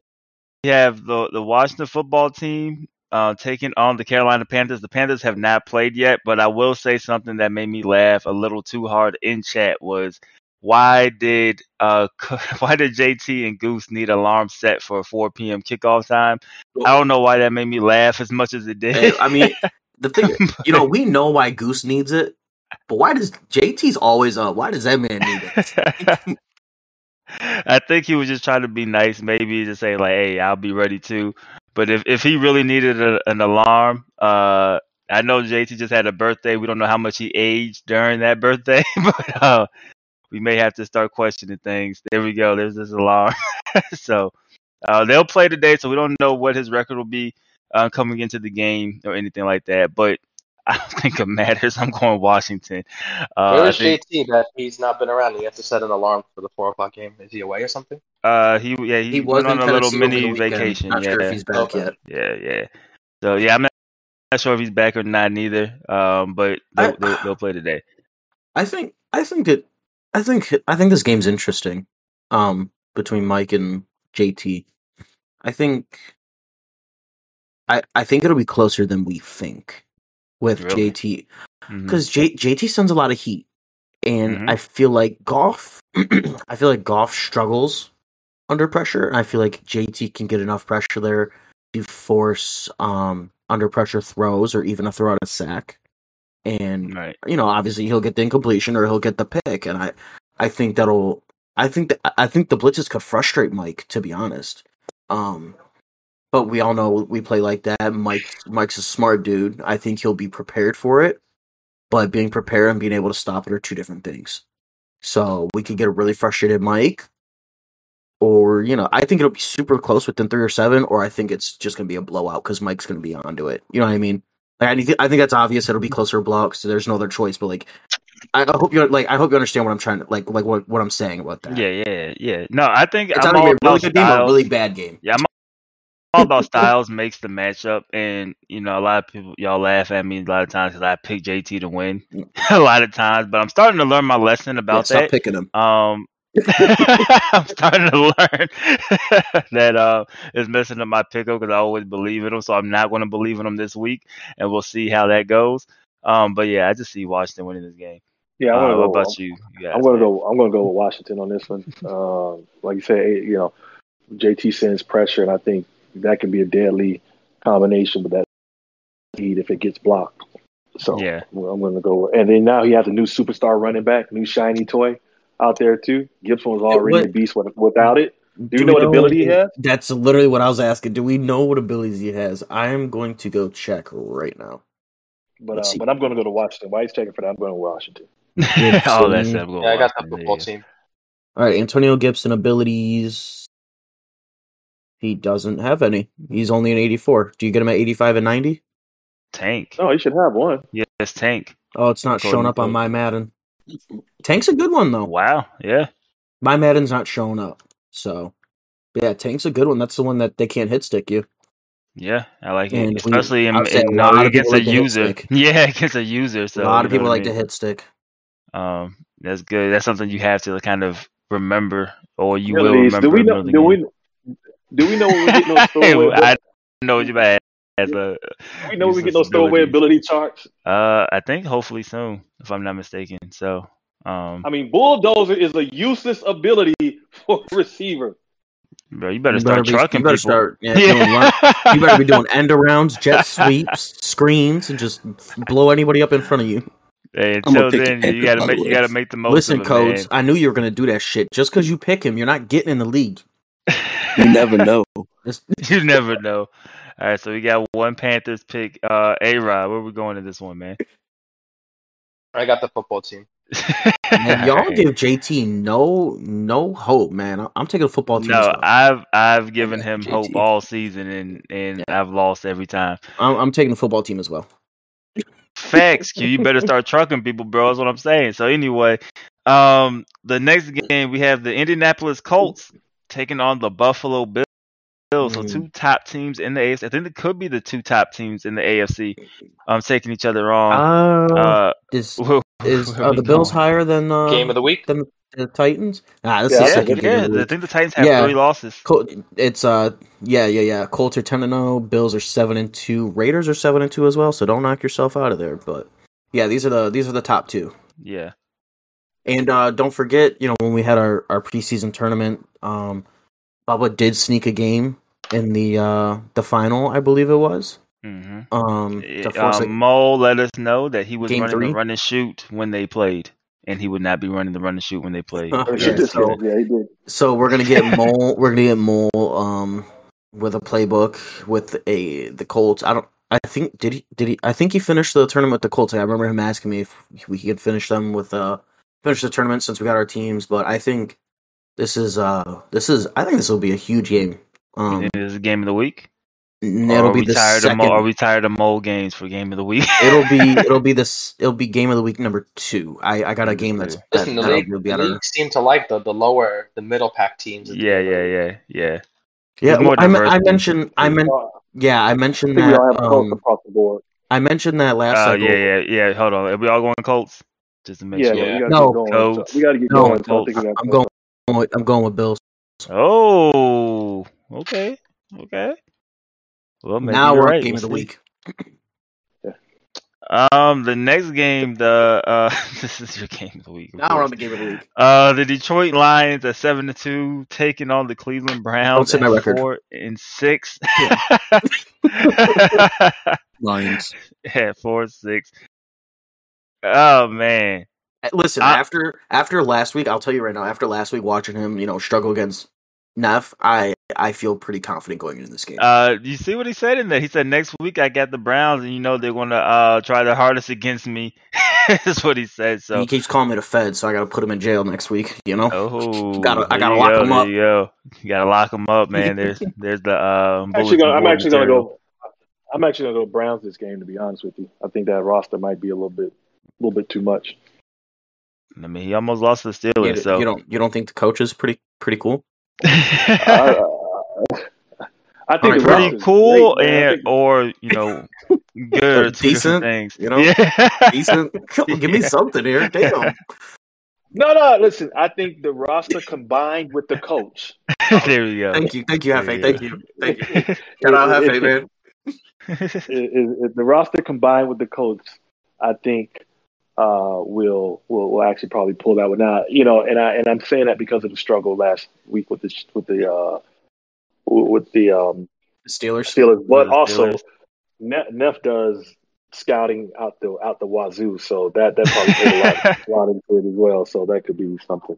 have the the Washington football team uh taking on the Carolina Panthers. The Panthers have not played yet, but I will say something that made me laugh a little too hard in chat was why did uh why did JT and Goose need alarm set for 4 p.m. kickoff time? I don't know why that made me laugh as much as it did. I mean, the thing, you know, we know why Goose needs it, but why does JT's always up? Why does that man need it? I think he was just trying to be nice, maybe to say like, "Hey, I'll be ready too." But if if he really needed a, an alarm, uh, I know JT just had a birthday. We don't know how much he aged during that birthday, but uh, we may have to start questioning things. There we go. There's this alarm. so uh, they'll play today, so we don't know what his record will be uh, coming into the game or anything like that. But I don't think it matters. I'm going Washington. Uh, Where's think, JT that he's not been around? He has to set an alarm for the four o'clock game. Is he away or something? uh, he yeah he, He was went on a little mini vacation. Not yeah, sure if he's back Okay. yet. yeah, yeah. So yeah, I'm not, not sure if he's back or not neither. Um, but they'll, I- they'll, they'll play today. I think, I think it, I think, I think this game's interesting. Um, between Mike and JT, I think, I, I think it'll be closer than we think with Really? JT. Because J- JT sends a lot of heat, and Mhm. I feel like golf. I feel like golf struggles under pressure, and I feel like JT can get enough pressure there to force um under pressure throws or even a throw out a sack. And Right. you know, obviously he'll get the incompletion or he'll get the pick. And I I think that'll I think that I think the blitzes could frustrate Mike, to be honest. Um but we all know we play like that. Mike Mike's a smart dude. I think he'll be prepared for it. But being prepared and being able to stop it are two different things. So we could get a really frustrated Mike, or you know, I think it'll be super close within three or seven, or I think it's just gonna be a blowout because Mike's gonna be onto it. You know what I mean? I think I think that's obvious. It'll be closer blowout because there's no other choice. But like, I, I hope you like. I hope you understand what I'm trying to like. Like what what I'm saying about that. Yeah, yeah, yeah. No, I think it's I'm all a really about good game a really bad game. Yeah, I'm all about styles makes the matchup, and you know a lot of people y'all laugh at me a lot of times because I pick JT to win a lot of times, but I'm starting to learn my lesson Yeah, about stop that. picking him. Um, I'm starting to learn that uh, it's messing up my pickup because I always believe in them, so I'm not going to believe in them this week, and we'll see how that goes. Um, but yeah, I just see Washington winning this game. Yeah, I'm Uh, gonna what go. about you? you guys, I'm gonna man? go. I'm gonna go with Washington on this one. Um, like you said, you know, JT sends pressure, and I think that can be a deadly combination with that lead if it gets blocked. So Yeah. I'm gonna go. And then now he has a new superstar running back, new shiny toy out there too. Gibson was already what- a beast with, without it. Do you know what ability he has? That's literally what I was asking. Do we know what abilities he has? I am going to go check right now. But uh, but I'm gonna go to Washington. While he's checking for that, I'm going to Washington. oh, that's Gibson. it. I'm Yeah, I got the football yeah. team. All right, Antonio Gibson abilities. He doesn't have any. He's only an 84. Do you get him at 85 and 90? Tank. Oh, he should have one. Yes, Tank. Oh, it's not According showing up on my Madden. Tank's a good one though. Wow. Yeah. My Madden's not showing up. So, yeah, Tank's a good one. That's the one that they can't hit stick you. Yeah, I like And it, we- especially in, I'd say in a lot knowing of against a like user. Yeah, against a user. So a lot of people what I like to hit stick. Um, that's good. That's something you have to kind of remember, or you will Abilities. remember. Do we know? another Do game. we? Do we know when we get those throwaway? I know what you about as a. we know we get those throwaway ability charts? Uh, I think hopefully soon, if I'm not mistaken. So, um, I mean, bulldozer is a useless ability for receiver. bro, you better You start be, trucking you better people. start yeah, doing run, you better be doing end arounds, jet sweeps, screens, and just blow anybody up in front of you. Hey, I'm until pick the then, you gotta make you gotta make the most Listen, of codes, man. I knew you were gonna do that shit. Just because you pick him, you're not getting in the league. You never know. You never know. All right, so we got one Panthers pick. Uh, A Rod, where we going to this one, man? I got the football team. man, y'all give JT no no hope, man. I- I'm taking a football team. No, well. I've I've given him JT. hope all season, and and I've lost every time. I'm, I'm taking the football team as well. Facts, Q. You better start trucking people, bro. That's what I'm saying. So anyway, um, the next game we have the Indianapolis Colts taking on the Buffalo Bills. So Mm. two top teams in the AFC. I think it could be the two top teams in the AFC. Um, taking each other on. Uh, Uh, is where- is where are the Bills going? higher than uh, Game of the week. than the Titans? Nah, this Yeah, is I the think second it- game. Yeah, of the I think the Titans have Yeah. three losses. Col- It's uh yeah yeah yeah. Colts are ten and zero. Bills are seven and two. Raiders are seven and two as well. So don't knock yourself out of there. But yeah, these are the these are the top two. Yeah. And uh, don't forget, you know, when we had our, our preseason tournament, um, Bubba did sneak a game in the uh, the final, I believe it was. hmm Um, to force Um. Mo let us know that he was Game running three? the run and shoot when they played, and he would not be running the run and shoot when they played. Yeah, so- so, yeah, he did. So we're gonna get Mole. we're gonna get Mole um, with a playbook with a the Colts. I don't. I think did he did he? I think he finished the tournament with the Colts. I remember him asking me if we could finish them with uh finish the tournament since we got our teams. But I think this is uh this is I think this will be a huge game. Um, It is game of the week. and Or it'll are be we the tired second. of Mo? Are we tired of Mo games for game of the week? it'll be it'll be this it'll be game of the week number two. I I got a game that's that, Listen, the that'll league, be the league seem to like the, the lower, the middle pack teams. yeah, end of the yeah, yeah, yeah. Yeah, well, I, I mentioned I meant Uh, yeah I I mentioned think that um, across the board. I mentioned that last Oh cycle. yeah, yeah, yeah. Hold on. Are we all going Colts? Just to make Yeah, sure. yeah, we gotta No. get going. Codes. So we gotta get No. going. So I'm, I'm going with, I'm going with Bills. Oh, okay, okay. Well, maybe now we're on right. game of the see. week. Um, the next game, the uh, this is your game of the week. of Now we're on the game of the week. Uh, the Detroit Lions at seven to two, taking on the Cleveland Browns set my at record. four and six. Lions. at four and six. Oh man, Uh, Listen, I- after after last week, I'll tell you right now. After last week, watching him, you know, struggle against Neff, I I feel pretty confident going into this game. uh, you see what he said in there? He said next week I got the Browns, and you know they're gonna uh try their hardest against me. That's what he said. So he keeps calling me the Fed, so I got to put him in jail next week. You know, Oh, Gotta- I gotta lock go, him up. You, go. you gotta lock him up, man. There's there's the uh, I'm actually gonna, I'm actually board gonna material. go. I'm actually gonna go Browns this game. To be honest with you, I think that roster might be a little bit, a little bit too much. I mean, he almost lost to the you, Steelers, so you don't you don't think the coach is pretty pretty cool? Uh, I think the pretty cool great, and or you know good decent, things. you know? Yeah. Decent. Give me Yeah. something here. Damn. no, no. Listen, I think the roster combined with the coach. there we go. Thank you. Thank you, There Hefe. Thank you. Thank you. Shout out If- Hefe, if- man. if- if the roster combined with the coach, I think uh, will will will actually probably pull that one out. You know, and I and I'm saying that because of the struggle last week with the with the uh, with the um, Steelers. Steelers, but also Steelers. Neff does scouting out the out the wazoo, so that that probably played a lot, a lot into it as well. So that could be something.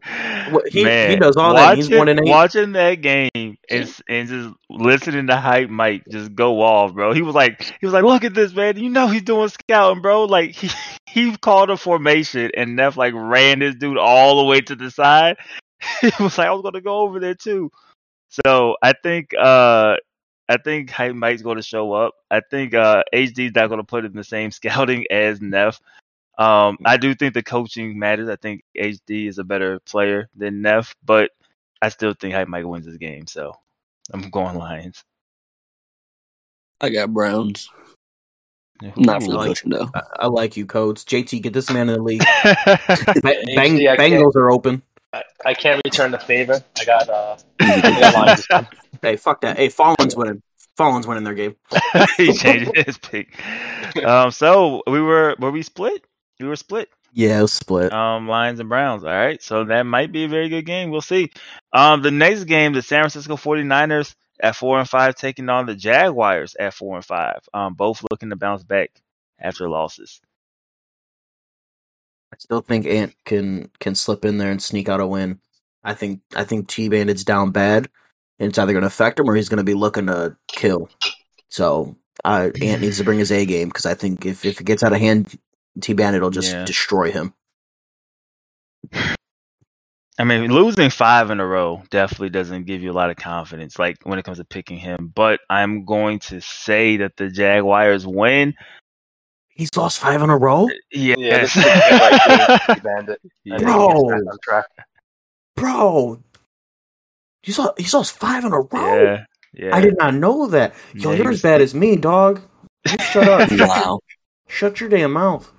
Well, he- he does all that, he's watching- one and eight. Watching that game and, and just listening to hype Mike just go off, bro. He was like, he was like, look at this man. You know he's doing scouting, bro. Like he he called a formation and Neff like ran this dude all the way to the side. he was like, I was gonna go over there too. So I think uh I think Hype Mike's going to show up. I think uh, HD's not going to put in the same scouting as Neff. Um, I do think the coaching matters. I think HD is a better player than Neff, but I still think Hype Mike wins this game. So I'm going Lions. I got Browns. Not for the Ooh. coaching though. I, I like you, coach. JT, get this man in the league. Ba- bang, HD, I can't- Bengals are open. I, I can't return the favor. I got uh, I got Lions this time. Hey, fuck that. Hey, Fallen's winning. Fallen's winning their game. he changed his pick. Um, so we were were we split? We were split. Yeah, it was split. Um, Lions and Browns. All right. So that might be a very good game. We'll see. Um, the next game, the San Francisco 49ers at four and five taking on the Jaguars at four and five. Um, both looking to bounce back after losses. I still think Ant can can slip in there and sneak out a win. I think I think T Bandit's down bad, and it's either going to affect him or he's going to be looking to kill. So uh, Ant needs to bring his A game because I think if if it gets out of hand, T Bandit will just Yeah. destroy him. I mean, losing five in a row definitely doesn't give you a lot of confidence, like when it comes to picking him. But I'm going to say that the Jaguars win. He's lost five in a row, Yes. Yeah, this is a game like game, Bandit. Yeah. Bro. he gets back on bro. He's lost, he's lost five in a row. yeah. Yeah. I did not know that. Yo, Yeah, he you're as bad as me, dog. You shut up. Wow. shut your damn mouth.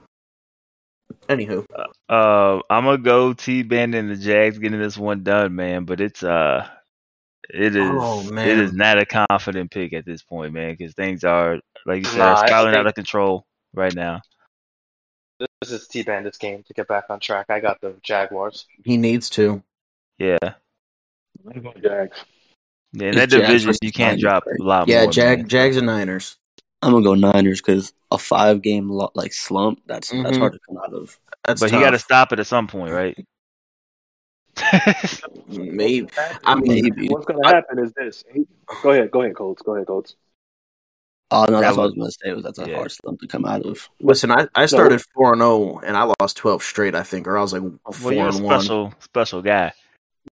Anywho, Uh, I'm gonna go T Bandit and the Jags getting this one done, man. But it's uh, it is Oh, it man. is not a confident pick at this point, man, because things are like you said, Nah, I spiraling out of control right now. This is T Bandit's game to get back on track. I got the Jaguars. he needs to. Yeah, I'm going Jags. yeah. In that Jags division, versus you can't Niners, drop a lot Yeah, more. Jag, man. Jags and Niners. I'm gonna go Niners because a five game lo- like slump. That's that's Mhm. hard to come out of. That's but tough. he got to stop it at some point, right? Maybe. I mean, Maybe. What's going to happen is this. Go ahead, go ahead, Colts. Go ahead, Colts. Oh no, That that's what I was- was gonna say. Was that's a yeah. hard slump to come out of. listen, I, I started four and zero, and I lost twelve straight. I think, or I was like well, four you're a and one. special special guy.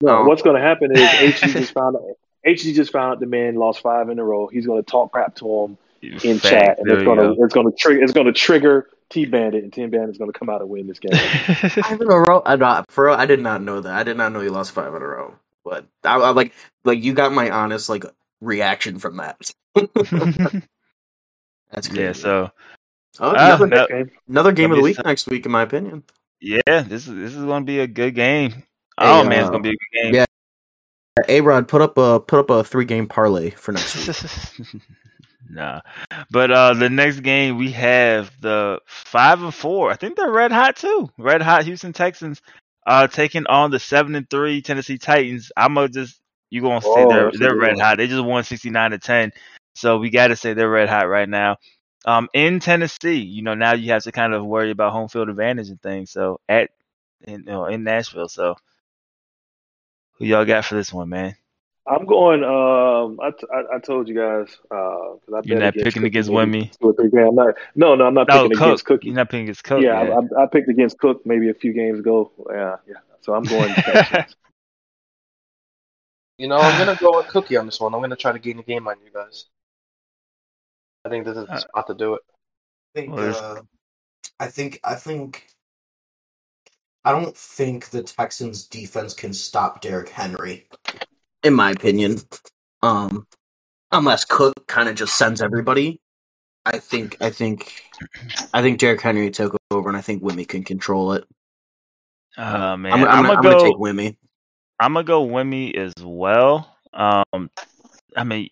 No, Oh. what's going to happen is HG just found out. HG just found out the man lost five in a row. He's going to talk crap to him in Fact. chat, and There it's you going go. to it's going to trigger it's going to trigger T Bandit, and T Bandit's going to come out and win this game. Five in a row. I not for real, I did not know that. I did not know you lost five in a row. But I, I like like you got my honest like reaction from that. That's crazy. yeah. So Oh, Ah, another, no. Game. another game of the week so- next week, in my opinion. yeah, this is this is gonna be a good game. Hey, oh man, it's uh, gonna be a good game. yeah. A Rod, put up a put up a three game parlay for next week. Nah. But uh the next game we have the five and four. I think they're red hot too. Red hot Houston Texans uh taking on the seven and three Tennessee Titans. I'm gonna just you gonna say Oh, they're they're red hot. They just won sixty nine to ten. So we gotta say they're red hot right now. Um in Tennessee, you know, now you have to kind of worry about home field advantage and things. So at in you know, in Nashville. So who y'all got for this one, man? I'm going. Um, I, t- I, I told you guys. Uh, 'cause I You're not against picking against maybe Wimmy. Two or three games. I'm not, no, no, I'm not No, picking Cook. against Cookie. You're not picking against Cook. yeah, yeah. I, I picked against Cook maybe a few games ago. Yeah, yeah. So I'm going You know, I'm gonna go with Cookie on this one. I'm gonna try to gain the game on you guys. I think this is the spot to do it. I think. Uh, I think. I think. I don't think the Texans' defense can stop Derrick Henry. In my opinion, um, unless Cook kind of just sends everybody. I think. I think. I think Derrick Henry took over, and I think Wimmy can control it. Oh man, I'm, I'm, I'm, gonna, gonna I'm go. gonna take Wimmy. I'm gonna go Wimmy as well. Um, I mean,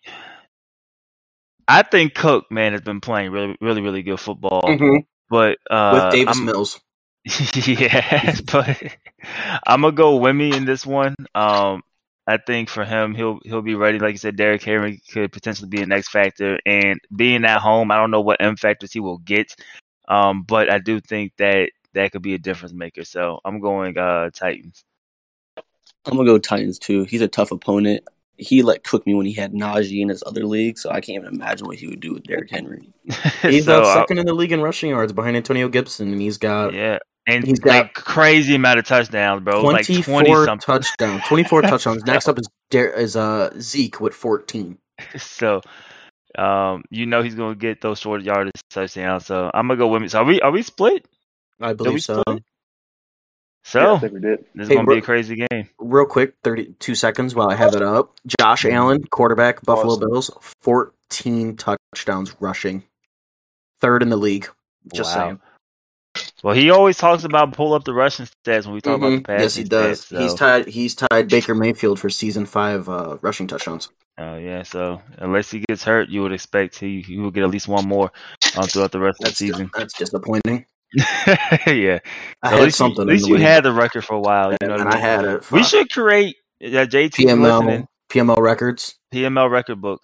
I think Cook man has been playing really, really, really good football. Mhm. But uh, With Davis I'm, Mills. yeah, but I'm gonna go Wimmy in this one. Um, I think for him, he'll he'll be ready. Like you said, Derrick Henry could potentially be an X factor, and being at home, I don't know what M factors he will get. Um, but I do think that that could be a difference maker. So I'm going uh Titans. I'm gonna go Titans too. He's a tough opponent. He like cooked me when he had Najee in his other league, so I can't even imagine what he would do with Derrick Henry. He's so, uh, uh, second in the league in rushing yards behind Antonio Gibson, and he's got yeah, and he's like got crazy amount of touchdowns, bro. Like 24 twenty something. touchdowns. 24 touchdowns. Next up is Der- is uh Zeke with 14. so um, you know he's gonna get those short yardage touchdowns. So I'm gonna go with me. So are we are we split? I believe so. split? Yeah, I So think we did. this is Hey, gonna bro- be a crazy game. Real quick, 32 seconds while I have it up. Josh Allen, quarterback, Buffalo Awesome. Bills, 14 touchdowns rushing. Third in the league. Just Wow. saying. Well, he always talks about pull up the rushing stats when we talk about the Mhm. passing Yes, he does. stats. He's tied he's tied Baker Mayfield for season 5 uh, rushing touchdowns. Oh yeah, so unless he gets hurt, you would expect he he will get at least one more um, throughout the rest of the That's season. that's disappointing. yeah, I at had least, you, something at least you league, had the record for a while. You know and what I I had it. We should create uh, JT PML listening PML records. PML record book.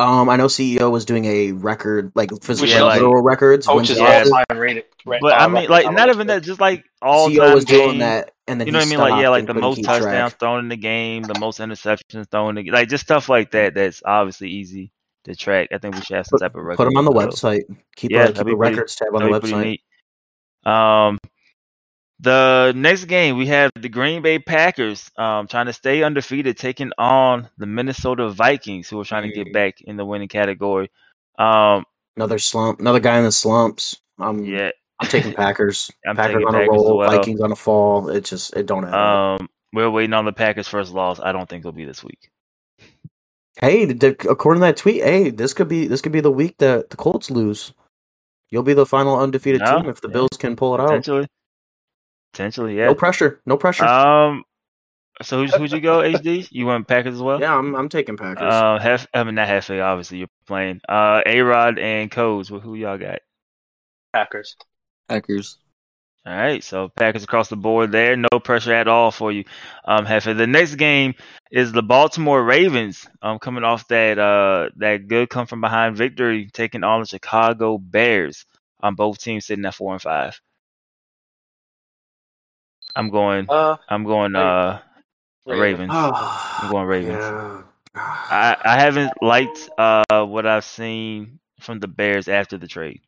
Um, I know CEO was doing a record, like physical should, like, literal records. Coaches wins yeah. all losses. time rated. But I mean, like not even that, just like all CEO time was doing that, and then You know what I mean? Like yeah, like the most touchdowns track. thrown in the game, the most interceptions thrown in the like just stuff like that. That's obviously easy to track. I think we should have some type of record. put them on the website. Keep Yeah, a keep a pretty- records tab on the pretty website. Um, the next game we have the Green Bay Packers um, trying to stay undefeated, taking on the Minnesota Vikings, who are trying to get Mm. back in the winning category. Um, Another slump. Another guy in the slumps. I'm yeah, I'm taking Packers. I'm Packers taking on a Packers as roll. well. Vikings on a fall. It just it don't up. Um, we're waiting on the Packers' first loss. I don't think it'll be this week. Hey, the- the- according to that tweet, hey, this could be this could be the week that the Colts lose. You'll be the final undefeated No, team if the yeah. Bills can pull it out. Potentially, potentially, yeah. No pressure. No pressure. Um, so who'd, who'd you go? HD? You went Packers as well? yeah, I'm I'm taking Packers. Uh, half. I mean, not halfway. Obviously, you're playing. Uh, A Rod and Codes. Well, who y'all got? Packers. Packers. All right, so Packers across the board there. No pressure at all for you, um, Hefe. The next game is the Baltimore Ravens, um, coming off that uh that good come from behind victory, taking on the Chicago Bears. Um, both teams sitting at four and five. I'm going. Uh, I'm going. Uh, Ravens. I'm going Ravens. yeah. I I haven't liked uh what I've seen from the Bears after the trade.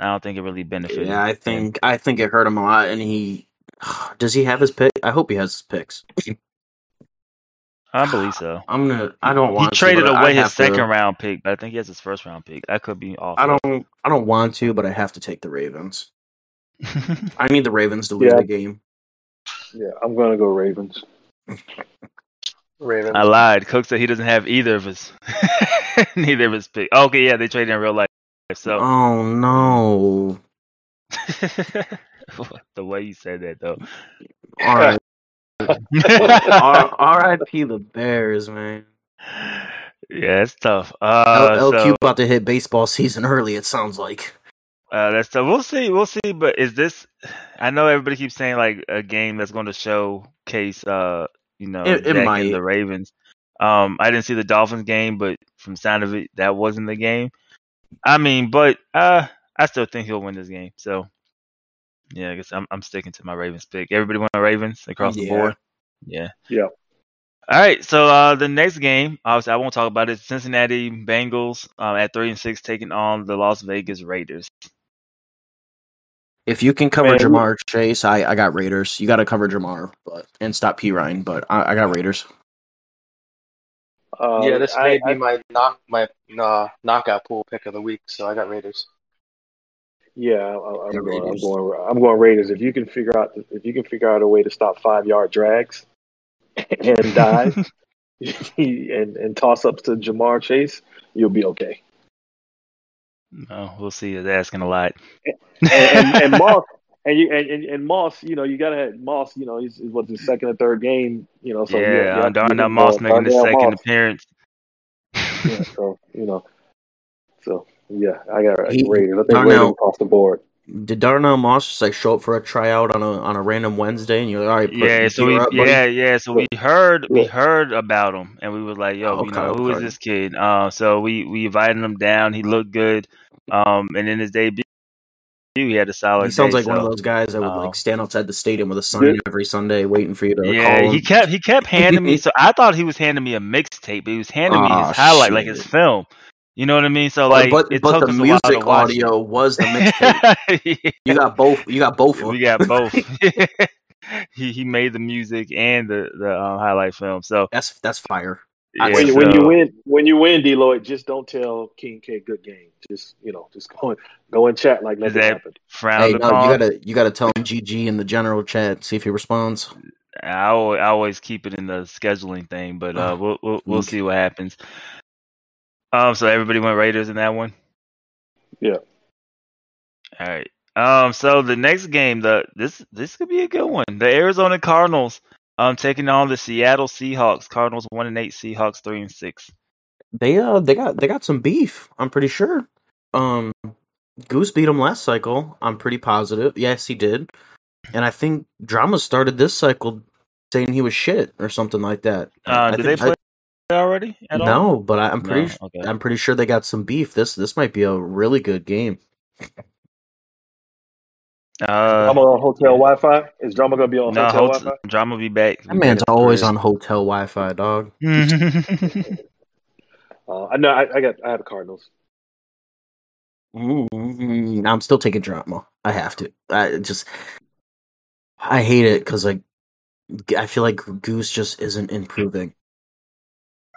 I don't think it really benefited. Yeah, I him. think I think it hurt him a lot, and he does he have his pick? I hope he has his picks. I believe so. I'm gonna. I don't He want. traded to, but away I his have second To, round pick, but I think he has his first round pick. I could be off. I don't. I don't want to, but I have to take the Ravens. I need the Ravens to lose Yeah. the game. Yeah, I'm gonna go Ravens. Ravens. I lied. Cook said he doesn't have either of his, neither of his pick. Okay, yeah, they traded in real life. So Oh no! the way you said that though. All right. R- R.I.P. the Bears, man. Yeah, it's tough. Uh, L- LQ so, about to hit baseball season early. It sounds like. uh, that's tough. We'll see. We'll see. But is this? I know everybody keeps saying like a game that's going to showcase, uh, you know, It- it might. the Ravens. Um, I didn't see the Dolphins game, but from sound of it, that wasn't the game. I mean, but uh, I still think he'll win this game. So, yeah, I guess I'm I'm sticking to my Ravens pick. Everybody went Ravens across the board. Yeah. Yeah. All right, so uh, the next game, obviously, I won't talk about it. Cincinnati Bengals um, at three and six taking on the Las Vegas Raiders. If you can cover Man, Ja'Marr Chase, I, I got Raiders. You got to cover Ja'Marr, but and stop P Ryan, but I, I got Raiders. Uh, yeah, this may I- be my knock my uh, knockout pool pick of the week, so I got Raiders. Yeah, I, I'm Yeah, going. I'm Raiders. going. I'm going Raiders. If you can figure out, if you can figure out a way to stop five yard drags and dive and and toss ups to Ja'Marr Chase, you'll be okay. No, we'll see. Is asking a lot. And, and, and Moss and you and, and, and Moss, you know, you gotta have Moss. You know, he's he's what's his second or third game. You know, so yeah, you, you have to Darnell Moss uh, making his second Moss. appearance. Yeah, so you know, so yeah, I got He- Raiders. I think Darnell- Raiders across the board. Did Darnell Moss just like show up for a tryout on a on a random Wednesday, and you're like, all right, yeah, so we up, yeah yeah so we heard we heard about him and we were like, yo, Oh, you okay, know, who is this kid? Uh, so we we invited him down. He looked good. Um, and in his debut, he had a solid. He sounds day, like one of those guys that would like stand outside the stadium with a sign every Sunday, waiting for you to Yeah, call he kept he kept handing me. So I thought he was handing me a mixtape, but he was handing me Aw, his highlight, like his film. You know what I mean? So Oh, like, but it but the us a while to music watch it. audio was the mixtape. you got both. You got both. of we got both. he he made the music and the the um, highlight film. So That's that's fire. Yeah, when, you, when you win, when you win, D Lloyd, just don't tell King K good game. Just you know, just go and go and chat like Is nothing that- happened. Hey, no, you gotta you gotta tell him GG in the general chat. See if he responds. I always, I always keep it in the scheduling thing, but uh, we'll we'll, we'll Okay. see what happens. Um, so everybody went Raiders in that one. Yeah. All right. Um, so the next game, the this this could be a good one. The Arizona Cardinals, um, taking on the Seattle Seahawks. Cardinals one and eight, Seahawks three and six. They uh they got they got some beef. I'm pretty sure. Um, Goose beat him last cycle. I'm pretty positive. Yes, he did. And I think Drama started this cycle saying he was shit or something like that. Uh, did they play already? I- all? no, but I, I'm pretty. No? Okay. I'm pretty sure they got some beef. This this might be a really good game. Uh, Drama on hotel Wi-Fi. Is Drama gonna be on no, hotel Holt- Wi-Fi? Drama will be back. That man's always on hotel Wi-Fi, dog. Uh, I know. I, I got. I have the Cardinals. Mm, I'm still taking drama. I have to. I just. I hate it because like, I feel like Goose just isn't improving.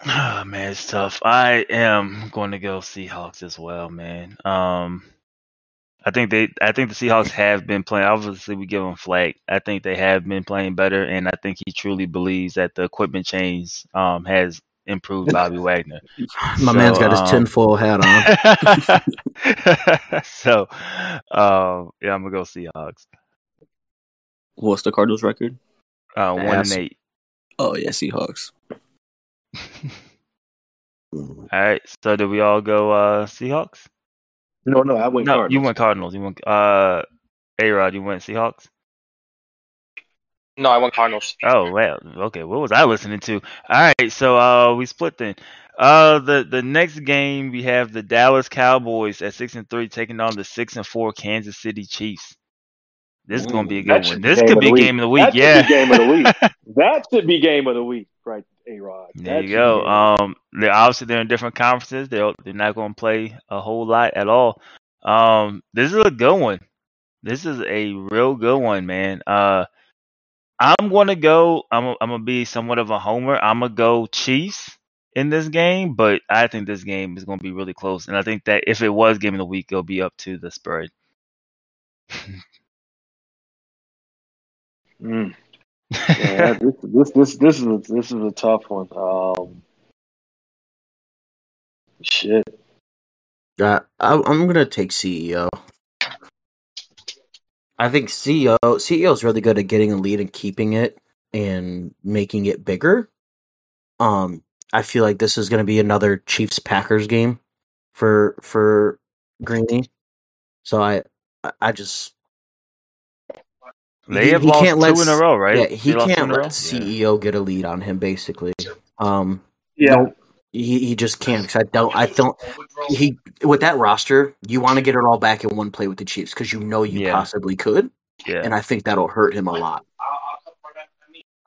Oh man, it's tough. I am going to go Seahawks as well, man. Um, I think they, I think the Seahawks have been playing. Obviously, we give them flack. I think they have been playing better, and I think he truly believes that the equipment change um has improved Bobby Wagner. My So, man's got his um, tinfoil hat on. so, um, yeah, I'm gonna go Seahawks. What's the Cardinals record? Uh, one and eight. Oh yeah, Seahawks. All right. So, did we all go uh Seahawks? No, no, I went no, Cardinals. you went Cardinals. You went uh, A Rod. You went Seahawks. No, I went Cardinals. Oh well, okay. What was I listening to? All right, so uh, we split then. Uh, the the next game we have the Dallas Cowboys at six and three taking on the six and four Kansas City Chiefs. This is gonna be a good one. This game could of be the week. game of the week. Yeah, game of the week. That should be game of the week, right, A Rod? there you go. Um, they're obviously they're in different conferences. They're they're not gonna play a whole lot at all. Um, this is a good one. This is a real good one, man. Uh, I'm gonna go. I'm i I'm gonna be somewhat of a homer. I'm gonna go Chiefs in this game, but I think this game is gonna be really close. And I think that if it was game of the week, it'll be up to the spread. Mm. Yeah, this, this this this is a, this is a tough one. Um, shit. Uh, I, I'm gonna take CEO. I think CEO CEO is really good at getting a lead and keeping it and making it bigger. Um, I feel like this is going to be another Chiefs Packers game for for Greeny. So I- I just They He- have he lost can't two let in a s- row, right? yeah he They can't let row? CEO get a lead on him basically. Um, Yeah, no, he he just can't. 'cause I don't I don't he with that roster you want to get it all back in one play with the Chiefs because you know you Yeah. possibly could, Yeah. and I think that'll hurt him a lot.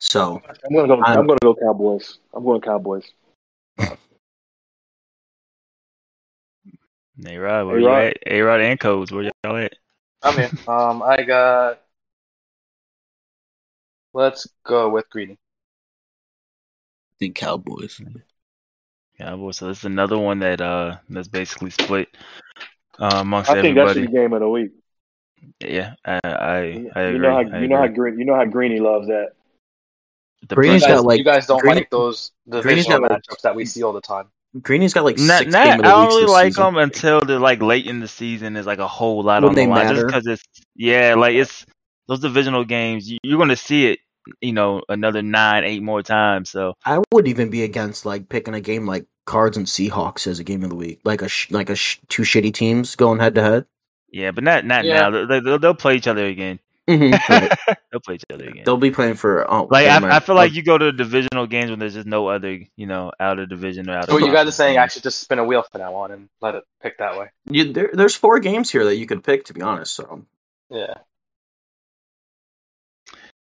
So I'm gonna go. I'm, I'm- gonna go Cowboys. I'm going Cowboys. A Rod, where A-Rod. you at? A Rod and Codes, where y'all at? I'm in. Um, I got. Let's go with Greeny. I think Cowboys. Yeah, boy. So this is another one that uh that's basically split uh, amongst I think that's the game of the week. Yeah, I I, I you know how I you know how agree. green you know how Greeny loves that. The Greeny's You guys, got, like, you guys don't Greeny- like those Greeny's divisional got, like- matchups that we see all the time. Greeny's got like Not, six not, game I of the don't really like season. them until they're like late in the season. There's like a whole lot When on the they line, just because it's yeah, like it's those divisional games. You, you're gonna see it, you know, another nine, eight more times. So I would even be against like picking a game like Cards and Seahawks as a game of the week, like a sh- like a sh- two shitty teams going head to head. yeah, but not not Yeah. now. They, they'll, they'll play each other again. Mm-hmm. they'll play each other again. They'll be playing for. Oh, Like never I, I feel like you go to divisional games when there's just no other, you know, out of division or out of. So what you guys are saying, I should just spin a wheel from now on and let it pick that way. You, there, there's four games here that you could pick. To be honest, so Yeah.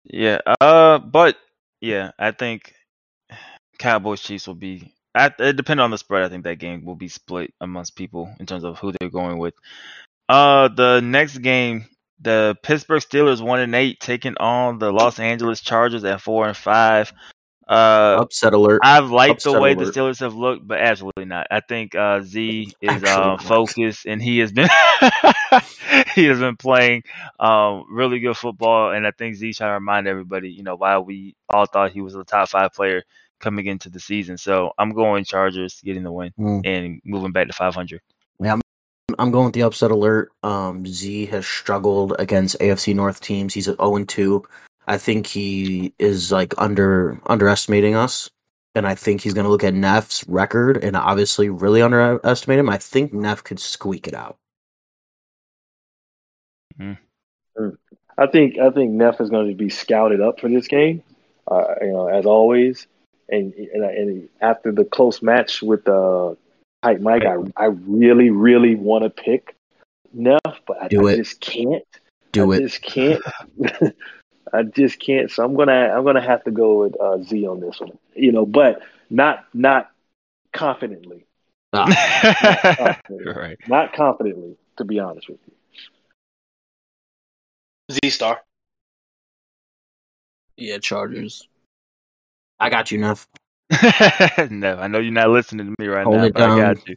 Yeah. Uh, but yeah, I think Cowboys Chiefs will be. I, it depends on the spread. I think that game will be split amongst people in terms of who they're going with. Uh, the next game, the Pittsburgh Steelers one and eight taking on the Los Angeles Chargers at four and five. Uh, upset alert. I've liked the way alert. the Steelers have looked, but absolutely not. I think uh, Z is uh, focused, and he has been he has been playing um, really good football. And I think Z trying to remind everybody, you know, why we all thought he was a top five player coming into the season. So I'm going Chargers, getting the win Mm. and moving back to 500. Yeah, I'm going with the upset alert. Um, Z has struggled against AFC North teams. He's at 0 2. I think he is like under underestimating us, and I think he's going to look at Neff's record and obviously really underestimate him. I think Neff could squeak it out. I think I think Neff is going to be scouted up for this game, uh, you know, as always. And, and and after the close match with uh, Hype Mike, I I really really want to pick Neff, but I, Do I it. just can't. Do I it. just can't. I just can't. So I'm gonna I'm gonna have to go with uh, Z on this one. You know, but not not confidently. Ah, Not confidently. right. Not confidently, to be honest with you. Z Star. Yeah, Chargers. I got you, Neff. no, I know you're not listening to me right Hold now, it but I got you.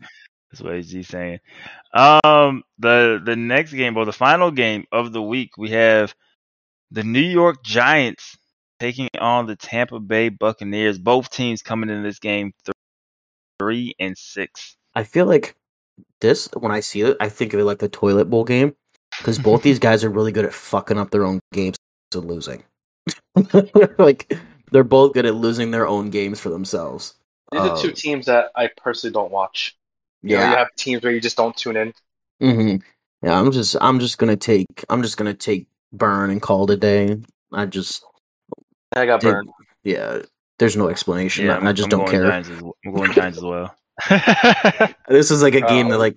That's what he's saying. Um, the the next game or the final game of the week, we have the New York Giants taking on the Tampa Bay Buccaneers. Both teams coming in this game th- three and six. I feel like this when I see it, I think of it like the toilet bowl game because both these guys are really good at fucking up their own games and losing. like they're both good at losing their own games for themselves. These are two Um, teams that I personally don't watch. You know, you have teams where you just don't tune in. hmm yeah. I'm just, I'm just gonna take, I'm just gonna take burn and call it a day. I just, I got Did- burned. yeah. There's no explanation. Yeah, I, I just I'm don't care. Giants as, I'm going Giants as well. This is like a game that Oh. like,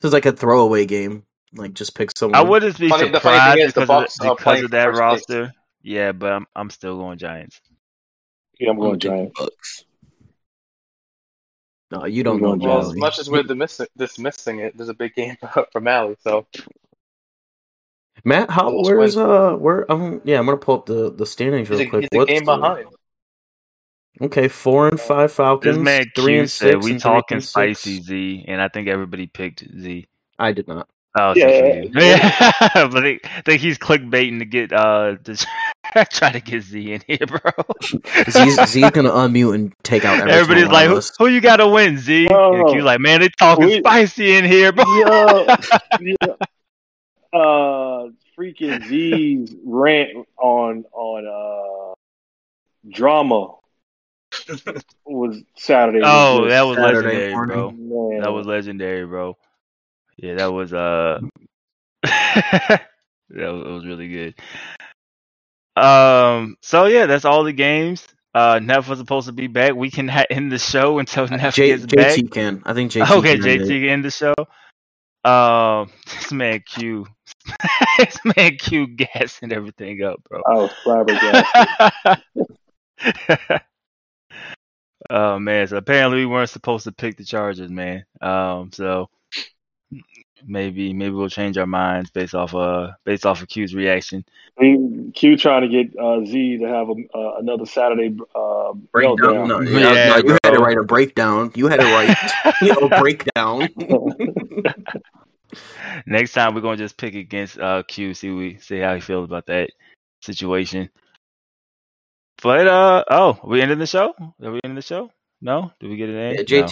this is like a throwaway game. Like just pick someone. I wouldn't be Funny- surprised thing is the because, of, Bucs the- are because of that for first place. roster. Yeah, but I'm I'm still going Giants. Yeah, I'm I'm going Giants. the Bucs. No, you don't We're know, Well, Giants. as much as we're dismissing, dismissing it, there's a big game for Mally. So Matt, how Almost where's win. uh where um yeah I'm gonna pull up the the standings he's real a, quick. he's a What's game the- behind. Okay, four and five Falcons. This man three Q and said six we and talking spicy Z, and I think everybody picked Z. I did not. Oh, Yeah, except for yeah. but I I think he's clickbaiting to get uh to try to get Z in here, bro. Z's, Z's gonna unmute and take out every Everybody's like, who, who you got to win, Z? No, and. Q's like, man, they talking We- spicy in here, bro. Yeah, yeah. Uh, freaking Z's rant on on uh drama was Saturday. Oh, was that was Saturday legendary, morning. bro. man. That was legendary, bro. Yeah, that was uh that was, it was really good. Um so yeah, that's all the games. Uh Neff was supposed to be back. We can ha- end the show until Neff J, gets back. JT can. I think JT. Okay, can end JT it. can end the show. Um this man Q this man Q gassing everything up, bro. I was flabbergasted. oh man, so apparently we weren't supposed to pick the Chargers, man. Um, so maybe maybe we'll change our minds based off uh based off of Q's reaction. Q Q trying to get uh, Z to have a, uh, another Saturday uh, Breakdown. meltdown. No, Yeah, yeah, no, you had to write a breakdown. You had to write, you know, breakdown. Next time we're gonna just pick against uh Q, see we see how he feels about that situation. But uh oh, we ended the show? Are we ending the show? No? Did we get an in? Yeah, JT